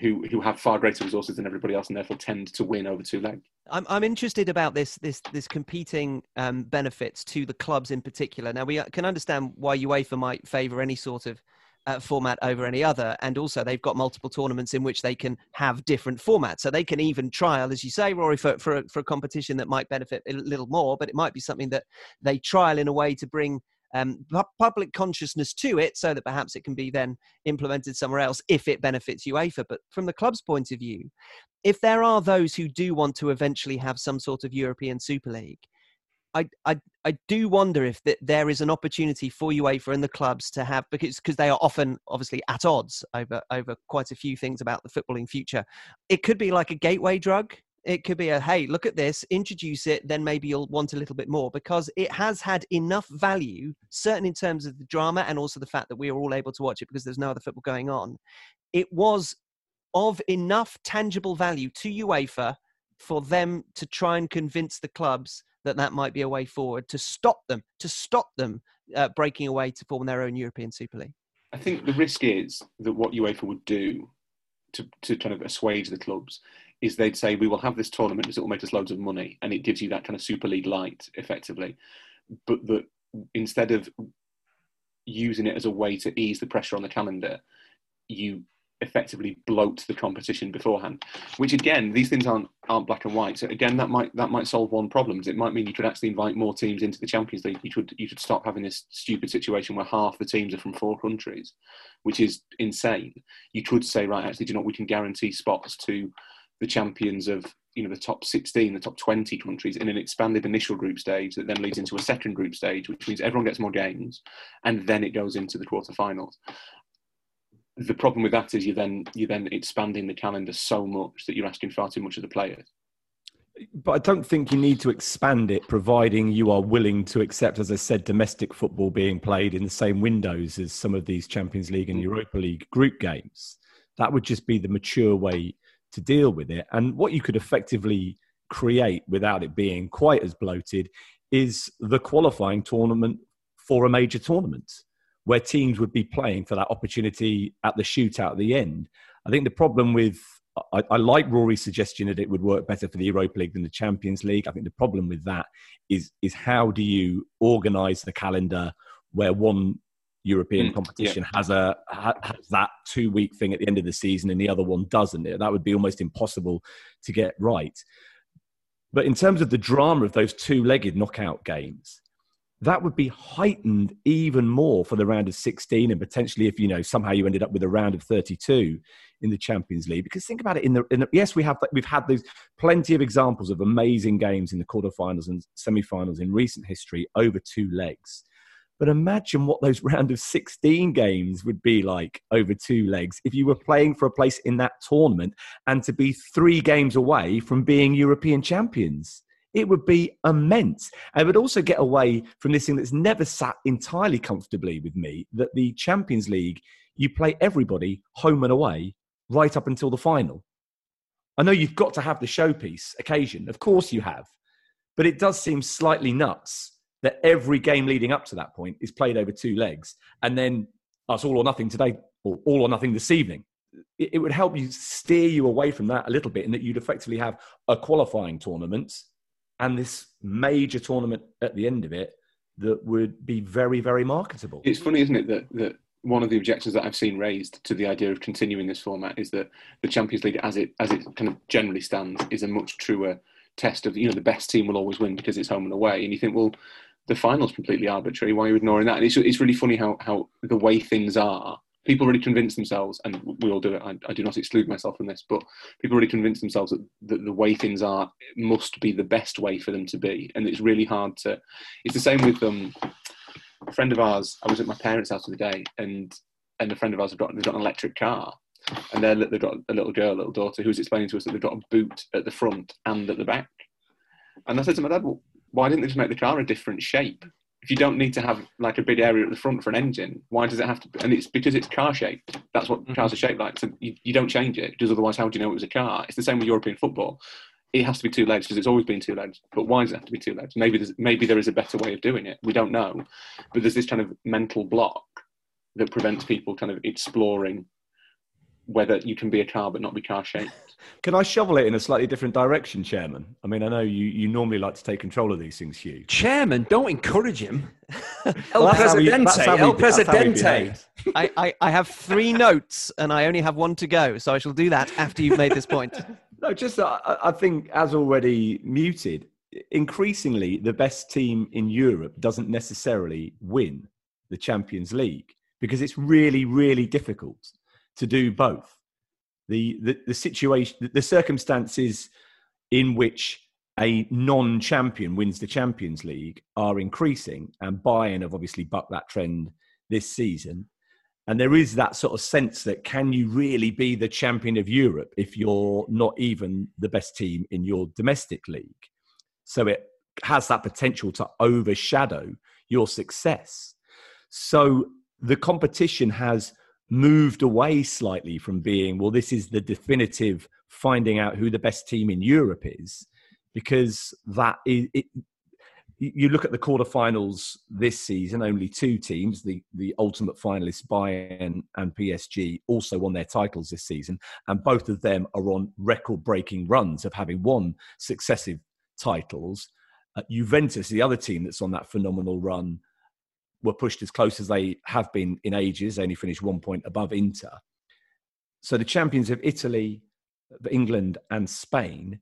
who who have far greater resources than everybody else and therefore tend to win over two legs. I'm I'm interested about this this this competing um, benefits to the clubs in particular. Now we uh, can understand why UEFA might favour any sort of uh, format over any other. And also, they've got multiple tournaments in which they can have different formats. So they can even trial, as you say, Rory, for, for, a, for a competition that might benefit a little more, but it might be something that they trial in a way to bring um, public consciousness to it so that perhaps it can be then implemented somewhere else if it benefits UEFA. But from the club's point of view, if there are those who do want to eventually have some sort of European Super League, I, I, I do wonder if that there is an opportunity for UEFA and the clubs to have because because they are often obviously at odds over over quite a few things about the footballing future. It could be like a gateway drug it could be a hey, look at this, introduce it, then maybe you'll want a little bit more because it has had enough value, certain in terms of the drama and also the fact that we are all able to watch it because there's no other football going on. It was of enough tangible value to UEFA for them to try and convince the clubs that that might be a way forward to stop them, to stop them uh, breaking away to form their own European Super League. I think the risk is that what UEFA would do to, to kind of assuage the clubs is they'd say we will have this tournament because it will make us loads of money and it gives you that kind of Super League light effectively, but that instead of using it as a way to ease the pressure on the calendar, you effectively bloat the competition beforehand. Which again, these things aren't aren't black and white. So again, that might that might solve one problem. It might mean you could actually invite more teams into the Champions League. You could you could stop having this stupid situation where half the teams are from four countries, which is insane. You could say, right, actually, do you know? We can guarantee spots to the champions of you know the top 16 the top 20 countries in an expanded initial group stage that then leads into a second group stage which means everyone gets more games and then it goes into the quarterfinals the problem with that is you then you're then expanding the calendar so much that you're asking far too much of the players but I don't think you need to expand it, providing you are willing to accept, as I said, domestic football being played in the same windows as some of these Champions League and mm. Europa League group games. That would just be the mature way to deal with it. And what you could effectively create without it being quite as bloated is the qualifying tournament for a major tournament where teams would be playing for that opportunity at the shootout at the end. I think the problem with I, I, like Rory's suggestion that it would work better for the Europa League than the Champions League. I think the problem with that is is how do you organise the calendar where one European mm, competition yeah. has a has that two week thing at the end of the season and the other one doesn't. That would be almost impossible to get right. But in terms of the drama of those two legged knockout games, that would be heightened even more for the round of 16 and potentially if you know somehow you ended up with a round of 32 in the Champions League because think about it in the, in the yes we have we've had these plenty of examples of amazing games in the quarterfinals and semi-finals in recent history over two legs but imagine what those round of 16 games would be like over two legs if you were playing for a place in that tournament and to be three games away from being European champions. It would be immense. It would also get away from this thing that's never sat entirely comfortably with me that the Champions League, you play everybody home and away right up until the final. I know you've got to have the showpiece occasion. Of course you have. But it does seem slightly nuts that every game leading up to that point is played over two legs. And then that's all or nothing today, or all or nothing this evening. It, would help you steer you away from that a little bit, in that you'd effectively have a qualifying tournament and this major tournament at the end of it that would be very, very marketable. It's funny, isn't it, that, that one of the objections that I've seen raised to the idea of continuing this format is that the Champions League, as it as it kind of generally stands, is a much truer test of you know the best team will always win because it's home and away. And you think, well, the final's completely arbitrary. Why are you ignoring that? And it's it's really funny how how the way things are. People really convince themselves, and we all do it. I, I do not exclude myself from this, but people really convince themselves that the, the way things are must be the best way for them to be, and it's really hard to. It's the same with um, a friend of ours. I was at my parents' house the other day, and and a friend of ours have got they've got an electric car, and they're, they've got a little girl, a little daughter, who's explaining to us that they've got a boot at the front and at the back. And I said to my dad, well, why didn't they just make the car a different shape? If you don't need to have like a big area at the front for an engine, why does it have to? Be? And it's because it's car shaped. That's what mm-hmm. cars are shaped like. So you, you don't change it because otherwise, how do you know it was a car? It's the same with European football. It has to be two legs because it's always been two legs. But why does it have to be two legs? Maybe there's, maybe there is a better way of doing it. We don't know. But there's this kind of mental block that prevents people kind of exploring whether you can be a car but not be car shaped. Can I shovel it in a slightly different direction, Chairman? I mean, I know you, you normally like to take control of these things, Hugh. Chairman, don't encourage him. El well, Presidente. El Presidente. I, I, I have three notes and I only have one to go, so I shall do that after you've made this point. no, just uh, I, I think, as already muted, increasingly the best team in Europe doesn't necessarily win the Champions League because it's really, really difficult to do both. The, the, the situation, the circumstances in which a non-champion wins the Champions League are increasing, and Bayern have obviously bucked that trend this season. And there is that sort of sense that can you really be the champion of Europe if you're not even the best team in your domestic league? So it has that potential to overshadow your success. So the competition has moved away slightly from being, well, this is the definitive finding out who the best team in Europe is, because that is, it, you look at the quarterfinals this season, only two teams, the, the ultimate finalists, Bayern and PSG, also won their titles this season. And both of them are on record breaking runs of having won successive titles. Uh, Juventus, the other team that's on that phenomenal run, were pushed as close as they have been in ages. They only finished one point above Inter. So the champions of Italy, England, and Spain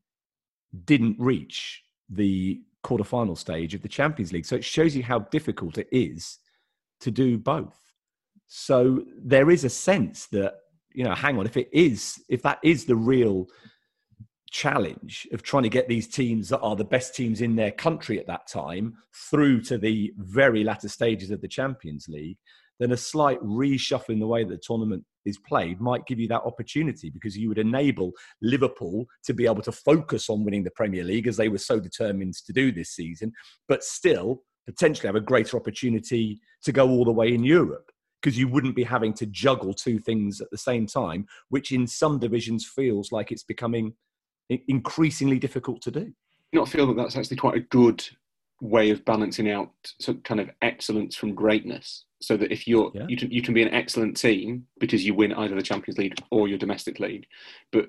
didn't reach the quarterfinal stage of the Champions League. So it shows you how difficult it is to do both. So there is a sense that, you know, hang on, if it is, if that is the real challenge of trying to get these teams that are the best teams in their country at that time through to the very latter stages of the Champions League, then a slight reshuffle in the way that the tournament is played might give you that opportunity because you would enable Liverpool to be able to focus on winning the Premier League as they were so determined to do this season, but still potentially have a greater opportunity to go all the way in Europe because you wouldn't be having to juggle two things at the same time, which in some divisions feels like it's becoming increasingly difficult to do. Not feel that that's actually quite a good way of balancing out some kind of excellence from greatness so that if you're yeah. you, can, you can be an excellent team because you win either the champions league or your domestic league but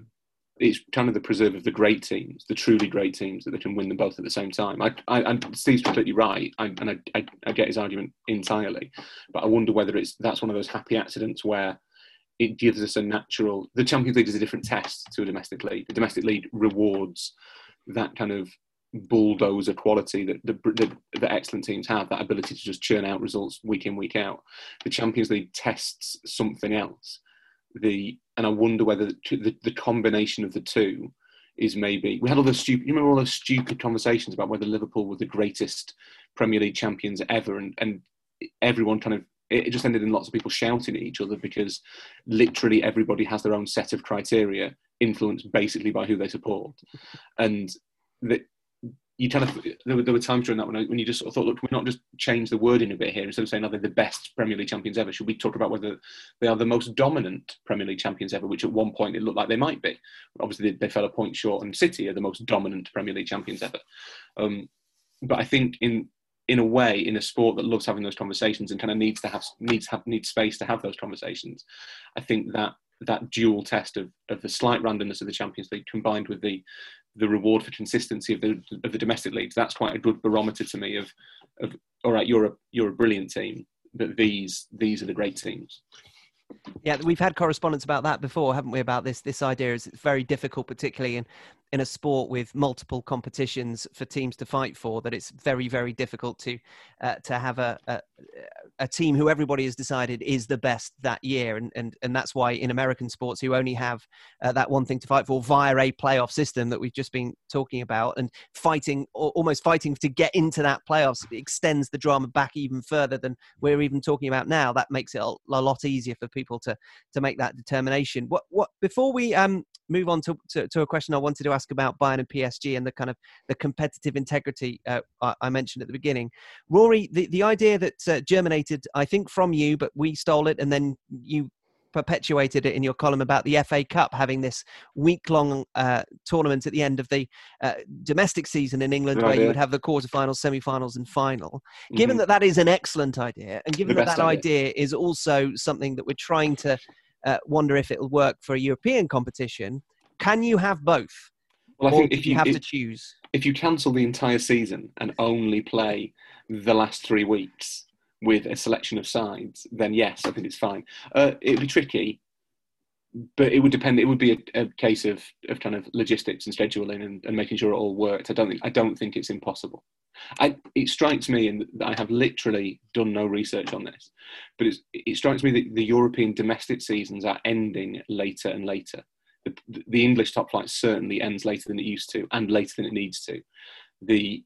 it's kind of the preserve of the great teams the truly great teams that they can win them both at the same time i, I and steve's completely right I, and I, I, I get his argument entirely but i wonder whether it's that's one of those happy accidents where it gives us a natural. The Champions League is a different test to a domestic league. The domestic league rewards that kind of bulldozer quality that the, the, the, excellent teams have, that ability to just churn out results week in, week out. The Champions League tests something else. The and I wonder whether the, the combination of the two is maybe we had all those stupid. You remember all those stupid conversations about whether Liverpool were the greatest Premier League champions ever, and and everyone kind of it just ended in lots of people shouting at each other because literally everybody has their own set of criteria influenced basically by who they support and that you kind of there were, there were times during that when, I, when you just sort of thought, look, we're not just change the wording a bit here instead of saying, are they the best Premier League champions ever? Should we talk about whether they are the most dominant Premier League champions ever? Which at one point it looked like they might be. Obviously, they, they fell a point short, and City are the most dominant Premier League champions ever. Um, but I think in in a way, in a sport that loves having those conversations and kind of needs to have needs have needs space to have those conversations, I think that that dual test of, of the slight randomness of the Champions League combined with the the reward for consistency of the of the domestic leagues. That's quite a good barometer to me of of all right, you're a you're a brilliant team, but these these are the great teams. Yeah, we've had correspondence about that before, haven't we? About this this idea is it's very difficult, particularly in in a sport with multiple competitions for teams to fight for. That it's very very difficult to uh, to have a, a, a team who everybody has decided is the best that year, and and and that's why in American sports you only have uh, that one thing to fight for via a playoff system that we've just been talking about, and fighting almost fighting to get into that playoffs extends the drama back even further than we're even talking about now. That makes it a, a lot easier for people to to make that determination. What what before we um move on to, to, to a question I wanted to ask about Bayern and PSG and the kind of the competitive integrity uh, I, mentioned at the beginning. Rory, the, the idea that uh, germinated, I think, from you, but we stole it and then you perpetuated it in your column about the FA Cup having this week long uh, tournament at the end of the uh, domestic season in England, where you would have the quarterfinals, semi finals, and final. Mm-hmm. Given that that is an excellent idea, and given the that that idea. idea is also something that we're trying to uh, wonder if it'll work for a European competition. Can you have both? Well, I think if you, you have if, to choose, if you cancel the entire season and only play the last three weeks with a selection of sides, then yes, I think it's fine. Uh, it'd be tricky, but it would depend. It would be a, a case of, of kind of logistics and scheduling and, and, making sure it all worked. I don't think I don't think it's impossible. I, it strikes me, and I have literally done no research on this, but it strikes me that the European domestic seasons are ending later and later. The, the, English top flight certainly ends later than it used to, and later than it needs to. The,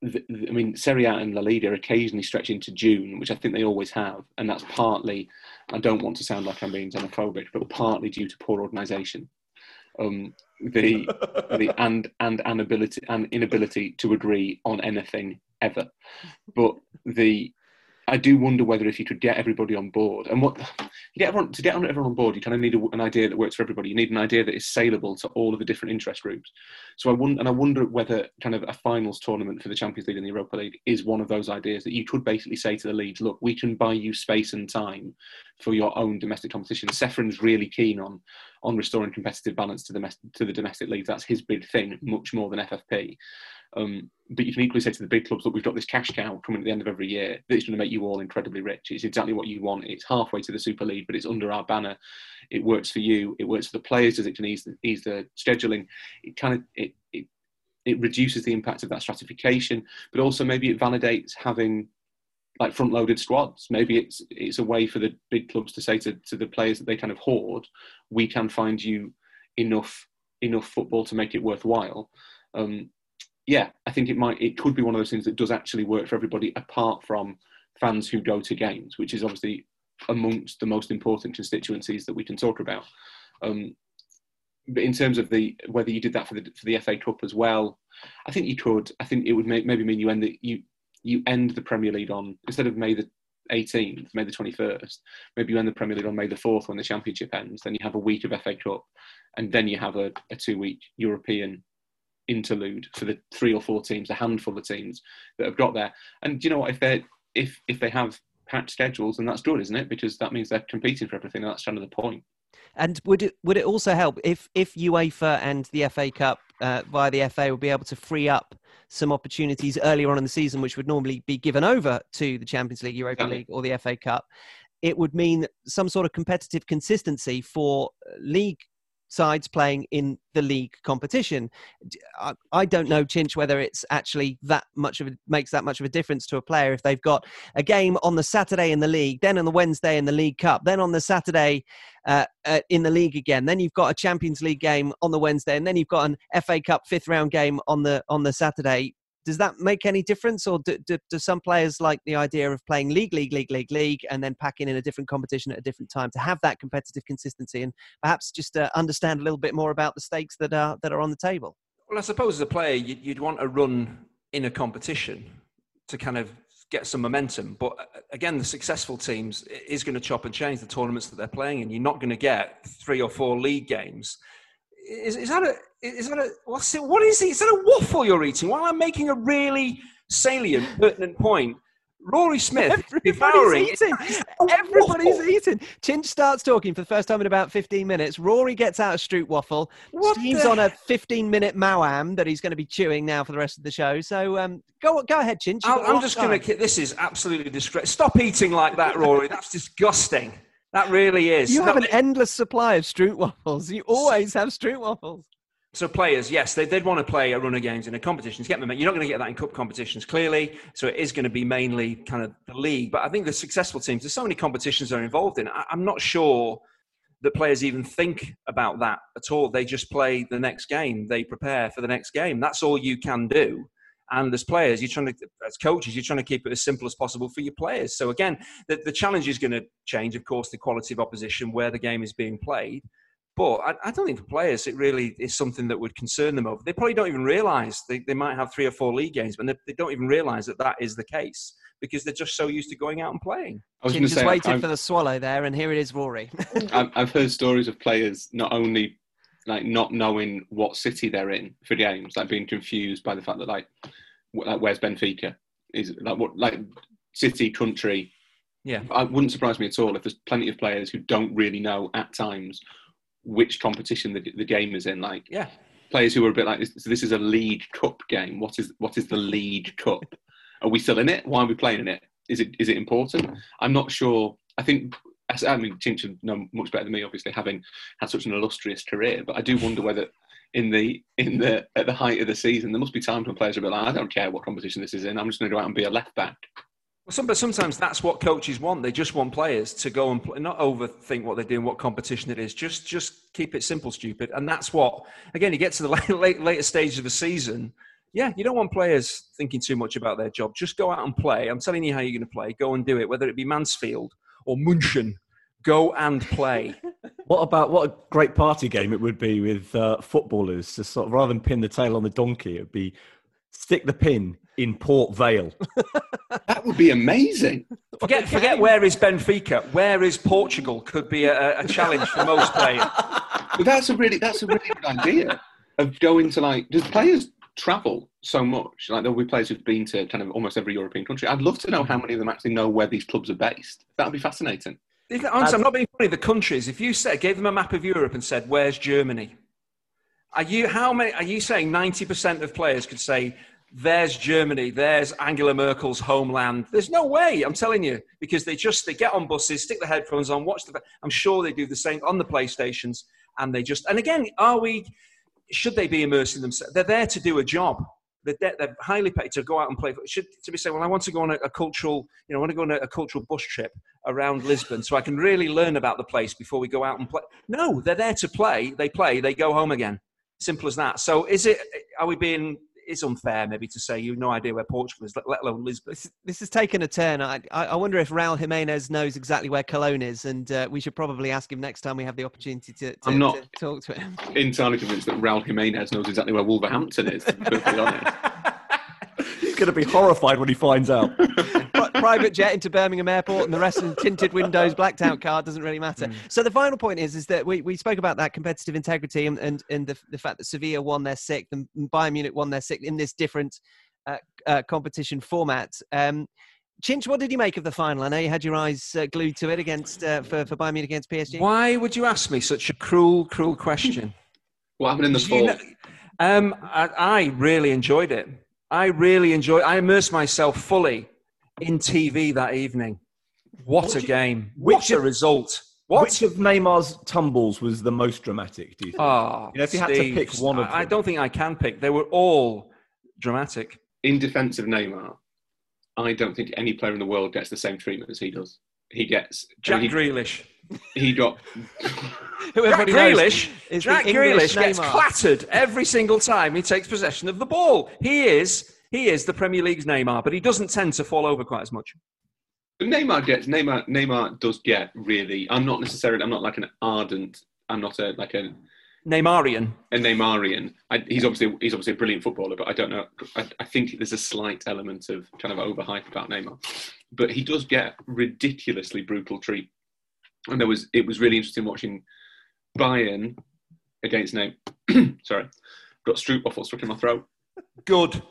the, I mean, Serie A and La Liga occasionally stretch into June, which I think they always have, and that's partly. I don't want to sound like I'm being xenophobic, but partly due to poor organisation. Um, the the and and inability and inability to agree on anything ever. But the I do wonder whether if you could get everybody on board, and what you get everyone to get everyone on board, you kind of need a, an idea that works for everybody. You need an idea that is saleable to all of the different interest groups. So I wonder, and I wonder whether kind of a finals tournament for the Champions League and the Europa League is one of those ideas that you could basically say to the leagues, look, we can buy you space and time for your own domestic competition. Ceferin's really keen on on restoring competitive balance to the to the domestic leagues. That's his big thing, much more than FFP. Um, but you can equally say to the big clubs, look, we've got this cash cow coming at the end of every year that's going to make you all incredibly rich. It's exactly what you want. It's halfway to the Super League, but it's under our banner. It works for you. It works for the players as it can ease the, ease the scheduling. It kind of it, it it reduces the impact of that stratification, but also maybe it validates having like front loaded squads. Maybe it's it's a way for the big clubs to say to, to the players that they kind of hoard, we can find you enough enough football to make it worthwhile. Um, yeah, I think it might it could be one of those things that does actually work for everybody apart from fans who go to games, which is obviously amongst the most important constituencies that we can talk about. Um, but in terms of the whether you did that for the for the FA Cup as well, I think you could. I think it would maybe mean you end the, you you end the Premier League on instead of May the 18th, May the 21st, maybe you end the Premier League on May the 4th when the Championship ends. Then you have a week of FA Cup, and then you have a, a two week European interlude for the three or four teams, a handful of teams that have got there. And you know what? If they if if they have packed schedules, then that's good, isn't it? Because that means they're competing for everything. And that's kind of the point. And would it would it also help if if UEFA and the FA Cup uh, via the FA would be able to free up some opportunities earlier on in the season, which would normally be given over to the Champions League, Europa League, or the FA Cup? It would mean some sort of competitive consistency for league sides playing in the league competition. I, don't know, Chinch, whether it's actually that much of a, makes that much of a difference to a player if they've got a game on the Saturday in the league, then on the Wednesday in the League Cup, then on the Saturday uh, uh, in the league again, then you've got a Champions League game on the Wednesday, and then you've got an FA Cup fifth round game on the on the Saturday does that make any difference, or do, do, do, some players like the idea of playing league, league, league, league, league, and then packing in a different competition at a different time to have that competitive consistency and perhaps just uh, understand a little bit more about the stakes that are that are on the table? Well, I suppose as a player, you'd, you'd want to run in a competition to kind of get some momentum. But uh, again, the successful teams is going to chop and change the tournaments that they're playing in. You're not going to get three or four league games. Is, is that a is that a what's it? What is it? Is that a waffle you're eating? While I'm making a really salient, pertinent point, Rory Smith devouring. eating. Everybody's eating. Chinch starts talking for the first time in about 15 minutes. Rory gets out a Stroop waffle. What Steve's the on a 15 minute Maoam that he's going to be chewing now for the rest of the show. So um, go go ahead, Chinch. I'm, I'm just going to. This is absolutely disgrace. Stop eating like that, Rory. That's disgusting. That really is. You have an endless supply of street waffles. You always have street waffles. So players, yes, they, they'd want to play a run of games in a competition to get them. You're not going to get that in cup competitions, clearly. So it is going to be mainly kind of the league. But I think the successful teams, there's so many competitions they're involved in. I, I'm not sure that players even think about that at all. They just play the next game. They prepare for the next game. That's all you can do. And as players, you're trying to, as coaches, you're trying to keep it as simple as possible for your players. So again, the, the challenge is going to change, of course, the quality of opposition, where the game is being played. But I, I don't think for players it really is something that would concern them over. They probably don't even realise they, they might have three or four league games, but they, they don't even realise that that is the case because they're just so used to going out and playing. I was Chinch just say, waited I've, for the swallow there, and here it is, Rory. I've, I've heard stories of players not only like not knowing what city they're in for games, like being confused by the fact that like, wh- like where's Benfica is like what like city country. Yeah. It wouldn't surprise me at all if there's plenty of players who don't really know at times which competition the, the game is in. Like Yeah. players who are a bit like this, this is a league cup game. What is what is the league cup? Are we still in it? Why are we playing in it? Is it is it important? I'm not sure. I think I mean Chinch would know much better than me, obviously, having had such an illustrious career. But I do wonder whether in the in the at the height of the season, there must be times when players are bit like, I don't care what competition this is in. I'm just going to go out and be a left back. Well, some, but sometimes that's what coaches want. They just want players to go and play, not overthink what they're doing, what competition it is. Just just keep it simple, stupid. And that's what, again, you get to the late, late, later stages of the season. Yeah, you don't want players thinking too much about their job. Just go out and play. I'm telling you how you're going to play. Go and do it, whether it be Mansfield or Munchen. Go and play. What about what a great party game it would be with uh, footballers to sort of rather than pin the tail on the donkey, it'd be stick the pin in Port Vale. That would be amazing. Forget, forget where is Benfica. Where is Portugal? Could be a, a challenge for most players. But that's a really that's a really good idea of going to like. Does players travel so much? Like there'll be players who've been to kind of almost every European country. I'd love to know how many of them actually know where these clubs are based. That would be fascinating. If- Honestly, I'm not being funny. The countries, if you said, gave them a map of Europe and said, "Where's Germany?" Are you how many? Are you saying 90% of players could say, "There's Germany. There's Angela Merkel's homeland"? There's no way. I'm telling you, because they just they get on buses, stick the headphones on, watch the. I'm sure they do the same on the PlayStations, and they just. And again, are we? Should they be immersing themselves? They're there to do a job. They're, they're highly paid to go out and play. Should to be saying, well, I want to go on a, a cultural, you know, I want to go on a, a cultural bus trip around Lisbon so I can really learn about the place before we go out and play. No, they're there to play. They play. They go home again. Simple as that. So, is it? Are we being? It's unfair, maybe, to say you've no idea where Portugal is, let, let alone Lisbon. This, this has taken a turn. I, I I wonder if Raul Jimenez knows exactly where Cologne is, and uh, we should probably ask him next time we have the opportunity to, to, I'm not- to talk to him. Entirely convinced that Raul Jimenez knows exactly where Wolverhampton is. To be honest. He's going to be horrified when he finds out. Pri- private jet into Birmingham Airport, and the rest in tinted windows, blacked out car doesn't really matter. So the final point is, is that we, we spoke about that competitive integrity and and, and the, the fact that Sevilla won their sixth and Bayern Munich won their sixth in this different uh, uh, competition format. Um, Chinch, what did you make of the final? I know you had your eyes uh, glued to it against uh, for for Bayern Munich against PSG. Why would you ask me such a cruel, cruel question? What happened in the You know- um, I, I really enjoyed it. I really enjoyed. I immersed myself fully in TV that evening. What a Which- game! which What a result! What? Which of Neymar's tumbles was the most dramatic, do you think? Oh, You know, if you had to pick one of I, I don't think I can pick. They were all dramatic. in defence of Neymar, I don't think any player in the world gets the same treatment as he does. He gets Jack he, Grealish. he got Who Jack everybody knows Grealish. is the Jack English Grealish gets clattered every single time he takes possession of the ball. He is. He is the Premier League's Neymar, but he doesn't tend to fall over quite as much. Neymar gets Neymar. Neymar does get really. I'm not necessarily. I'm not like an ardent. I'm not a like a Neymarian. a Neymarian. I, he's obviously he's obviously a brilliant footballer, but I don't know. I, I think there's a slight element of kind of overhype about Neymar, but he does get ridiculously brutal treat. And there was it was really interesting watching Bayern against Neymar. Sorry, got stroop waffle stuck in my throat. Good.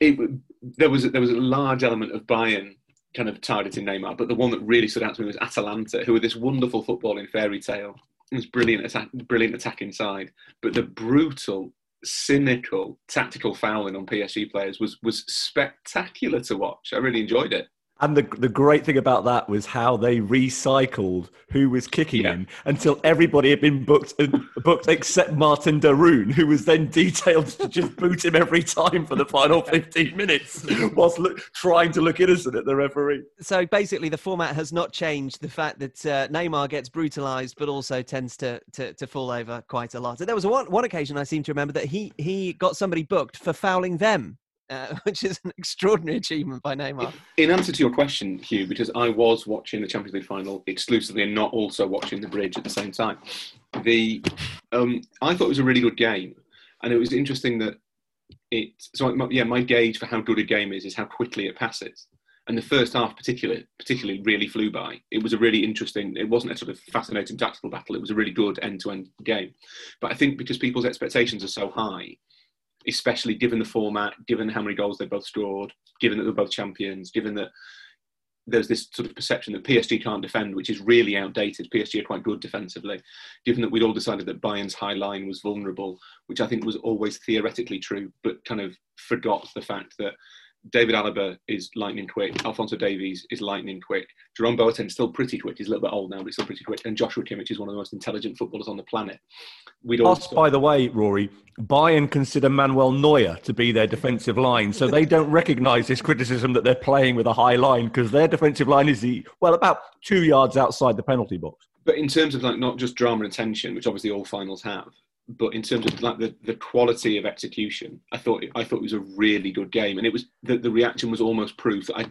It, there was there was a large element of Bayern kind of targeting Neymar, but the one that really stood out to me was Atalanta, who were this wonderful footballing fairy tale. It was brilliant attack, brilliant attacking side, but the brutal, cynical, tactical fouling on PSG players was was spectacular to watch. I really enjoyed it. And the the great thing about that was how they recycled who was kicking Yeah. him until everybody had been booked booked except Marten de Roon, who was then detailed to just boot him every time for the final 15 minutes, whilst look, trying to look innocent at the referee. So basically, the format has not changed. The fact that uh, Neymar gets brutalised, but also tends to, to to fall over quite a lot. And there was one one occasion I seem to remember that he he got somebody booked for fouling them, uh, which is an extraordinary achievement by Neymar. In answer to your question, Hugh, because I was watching the Champions League final exclusively and not also watching the bridge at the same time, the um, I thought it was a really good game, and it was interesting that it. So my, yeah, my gauge for how good a game is is how quickly it passes. And the first half, particularly, particularly, really flew by. It was a really interesting. It wasn't a sort of fascinating tactical battle. It was a really good end-to-end game. But I think because people's expectations are so high, especially given the format, given how many goals they both scored, given that they're both champions, given that there's this sort of perception that PSG can't defend, which is really outdated. PSG are quite good defensively, given that we'd all decided that Bayern's high line was vulnerable, which I think was always theoretically true, but kind of forgot the fact that David Alaba is lightning quick, Alphonso Davies is lightning quick, Jerome Boateng is still pretty quick, he's a little bit old now, but he's still pretty quick, and Joshua Kimmich is one of the most intelligent footballers on the planet. We'd all Plus, by the way, Rory, Bayern consider Manuel Neuer to be their defensive line, so they don't recognise this criticism that they're playing with a high line because their defensive line is the well about two yards outside the penalty box. but in terms of like not just drama and tension, which obviously all finals have, but in terms of like the, the quality of execution, I thought I thought it was a really good game, and it was the, the reaction was almost proof that I,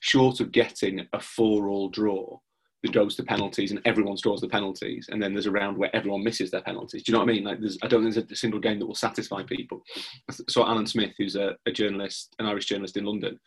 short of getting a four-all draw that goes to penalties and everyone scores the penalties, and then there's a round where everyone misses their penalties. Do you know what I mean? Like, there's, I don't think there's a single game that will satisfy people. I saw Alan Smith, who's a, a journalist, an Irish journalist in London,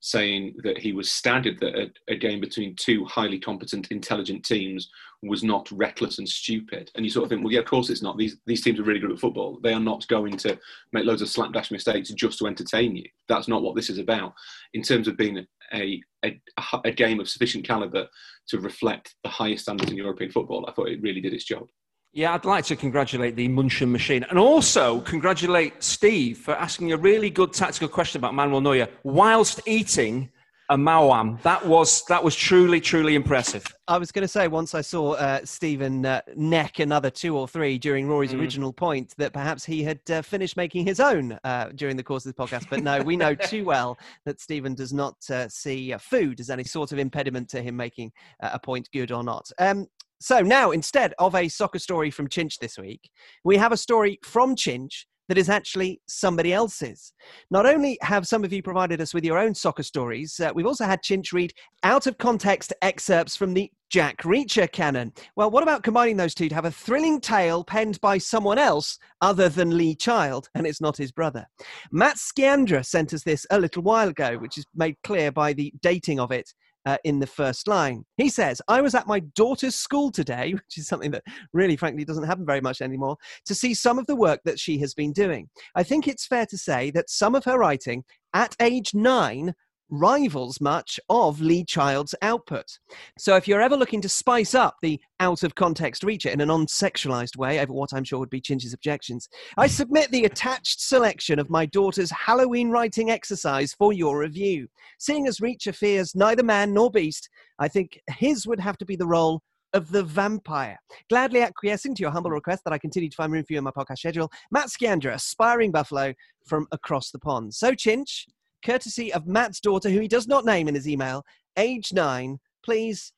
saying that he was staggered that a, a game between two highly competent, intelligent teams was not reckless and stupid. And you sort of think, well, yeah, of course it's not. These these teams are really good at football. They are not going to make loads of slapdash mistakes just to entertain you. That's not what this is about. In terms of being a a, a, game of sufficient caliber to reflect the highest standards in European football, I thought it really did its job. Yeah, I'd like to congratulate the Munchen machine and also congratulate Steve for asking a really good tactical question about Manuel Neuer whilst eating a Maoam. That was that was truly, truly impressive. I was going to say once I saw uh, Stephen uh, neck another two or three during Rory's Mm. original point that perhaps he had uh, finished making his own uh, during the course of this podcast. But no, we know too well that Stephen does not uh, see uh, food as any sort of impediment to him making uh, a point good or not. Um, so now, instead of a soccer story from Chinch this week, we have a story from Chinch that is actually somebody else's. Not only have some of you provided us with your own soccer stories, uh, we've also had Chinch read out of context excerpts from the Jack Reacher canon. Well, what about combining those two to have a thrilling tale penned by someone else other than Lee Child, and it's not his brother? Matt Sciandra sent us this a little while ago, which is made clear by the dating of it. Uh, in the first line, he says, I was at my daughter's school today, which is something that really, frankly, doesn't happen very much anymore, to see some of the work that she has been doing. I think it's fair to say that some of her writing at age nine rivals much of Lee Child's output. So if you're ever looking to spice up the out of context reacher in a non sexualized way, over what I'm sure would be Chinch's objections, I submit the attached selection of my daughter's Halloween writing exercise for your review. Seeing as Reacher fears neither man nor beast, I think his would have to be the role of the vampire. Gladly acquiescing to your humble request that I continue to find room for you in my podcast schedule, Matt Sciandra, aspiring buffalo from across the pond. So, Chinch, courtesy of Matt's daughter, who he does not name in his email, age nine, please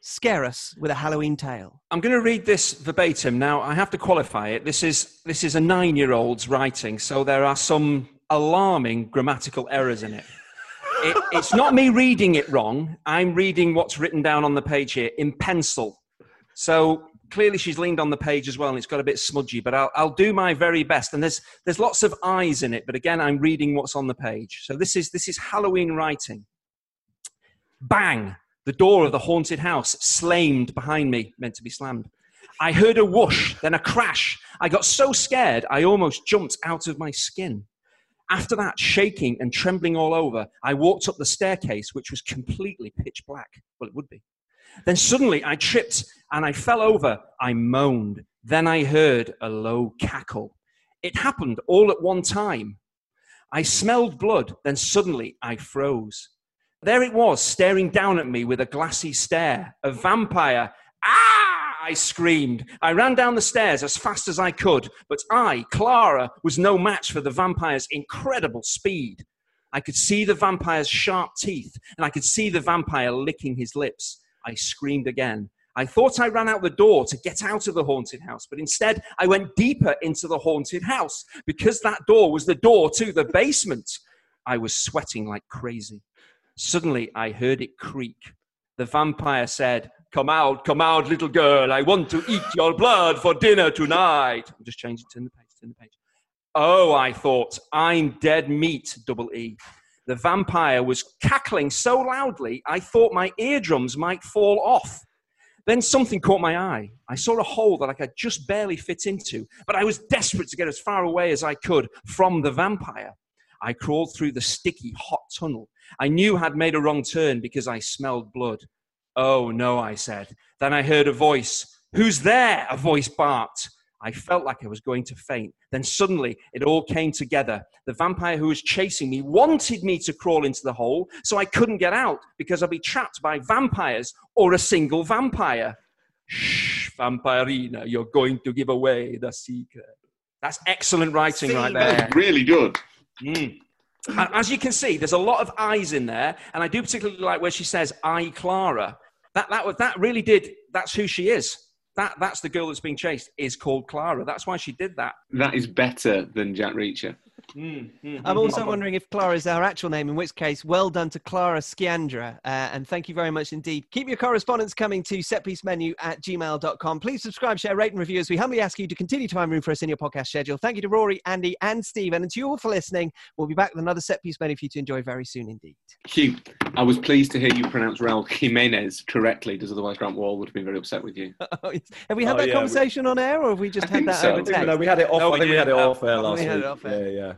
scare us with a Halloween tale. I'm going to read this verbatim. Now, I have to qualify it. This is this is a nine-year-old's writing, so there are some alarming grammatical errors in it. it. It's not me reading it wrong. I'm reading what's written down on the page here in pencil. So clearly she's leaned on the page as well, and it's got a bit smudgy. But I'll, I'll do my very best. And there's there's lots of eyes in it, but again, I'm reading what's on the page. So this is this is Halloween writing. Bang! The door of the haunted house slammed behind me, meant to be slammed. I heard a whoosh, then a crash. I got so scared, I almost jumped out of my skin. After that, shaking and trembling all over, I walked up the staircase, which was completely pitch black. Well, it would be. Then suddenly I tripped and I fell over. I moaned. Then I heard a low cackle. It happened all at one time. I smelled blood. Then suddenly I froze. There it was, staring down at me with a glassy stare. A vampire. Ah! I screamed. I ran down the stairs as fast as I could, but I, Clara, was no match for the vampire's incredible speed. I could see the vampire's sharp teeth, and I could see the vampire licking his lips. I screamed again. I thought I ran out the door to get out of the haunted house, but instead I went deeper into the haunted house because that door was the door to the basement. I was sweating like crazy. Suddenly I heard it creak. The vampire said, Come out, come out, little girl. I want to eat your blood for dinner tonight. I'm just changing, turn the page, turn the page. Oh, I thought, I'm dead meat, double E. The vampire was cackling so loudly, I thought my eardrums might fall off. Then something caught my eye. I saw a hole that I could just barely fit into, but I was desperate to get as far away as I could from the vampire. I crawled through the sticky, hot tunnel. I knew I'd made a wrong turn because I smelled blood. Oh, no, I said. Then I heard a voice. Who's there? A voice barked. I felt like I was going to faint. Then suddenly it all came together. The vampire who was chasing me wanted me to crawl into the hole, so I couldn't get out because I'd be trapped by vampires or a single vampire. Shh, vampirina, you're going to give away the secret. That's excellent writing right there. Really good. Mm. As you can see, there's a lot of eyes in there, and I do particularly like where she says "I, Clara." That that that really did. That's who she is. That that's the girl that's being chased is called Clara. That's why she did that. That is better than Jack Reacher. Mm, mm, I'm also mm. wondering if Clara is our actual name, in which case, well done to Clara Sciandra. Uh, and thank you very much indeed. Keep your correspondence coming to setpiecemenu at gmail.com. Please subscribe, share, rate, and review as we humbly ask you to continue to find room for us in your podcast schedule. Thank you to Rory, Andy, and Stephen. And to you all for listening. We'll be back with another set piece menu for you to enjoy very soon indeed. Hugh, I was pleased to hear you pronounce Raul Jimenez correctly, because otherwise Grant Wahl would have been very upset with you. Oh, have we had Oh, that yeah, conversation on air, or have we just I had that so. over I think text? No, we had it off. No, I we think we had it off air Oh, last we week. off air. Yeah, yeah.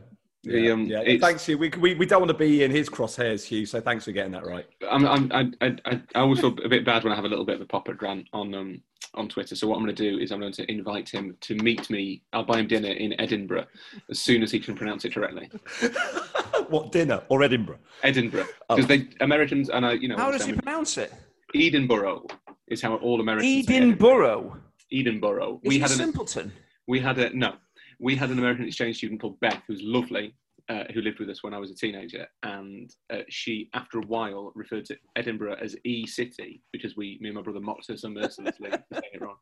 The, Yeah, um, yeah. it's- Thanks, Hugh. We, we, we don't want to be in his crosshairs, Hugh. So thanks for getting that right. I'm, I'm, I, I, I, I always feel a bit bad when I have a little bit of a pop at Grant on um, on Twitter. So what I'm going to do is I'm going to invite him to meet me. I'll buy him dinner in Edinburgh as soon as he can pronounce it correctly. what dinner or Edinburgh? Edinburgh, Oh. because they Americans and I, you know, How does he pronounce it? Edinburgh is how all Americans say Edinburgh. Edinburgh. Is We he had a an simpleton? we had a no, we had an American exchange student called Beth who's lovely. Uh, who lived with us when I was a teenager, and uh, she, after a while, referred to Edinburgh as E City because we, me and my brother, mocked her so mercilessly for saying it wrong,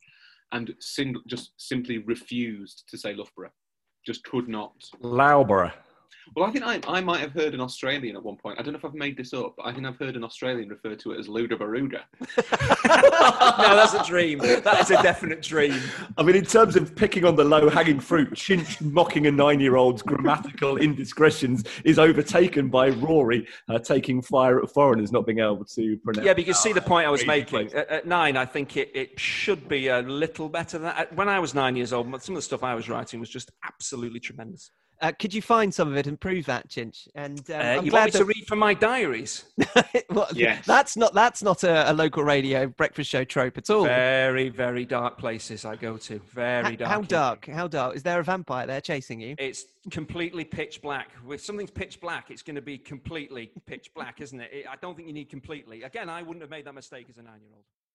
and sim- just simply refused to say Loughborough, just could not. Loughborough. Well, I think I, I might have heard an Australian at one point. I don't know if I've made this up, but I think I've heard an Australian refer to it as Luda Baruda. no, that's a dream. That is a definite dream. I mean, in terms of picking on the low hanging fruit, Chinch mocking a nine year old's grammatical indiscretions is overtaken by Rory uh, taking fire at foreigners not being able to pronounce. Yeah, but you can see the point I was making. At, at nine, I think it, it should be a little better than that. When I was nine years old, some of the stuff I was writing was just absolutely tremendous. Uh, could you find some of it and prove that, Chinch? And um, Uh, I'm you glad want me to read from my diaries? that, well, Yes. that's not that's not a, a local radio breakfast show trope at all. Very, very dark places I go to. Very H- dark. How dark? How dark? Is there a vampire there chasing you? It's completely pitch black. If something's pitch black, it's going to be completely pitch black, isn't it? I don't think you need completely. Again, I wouldn't have made that mistake as a nine year old.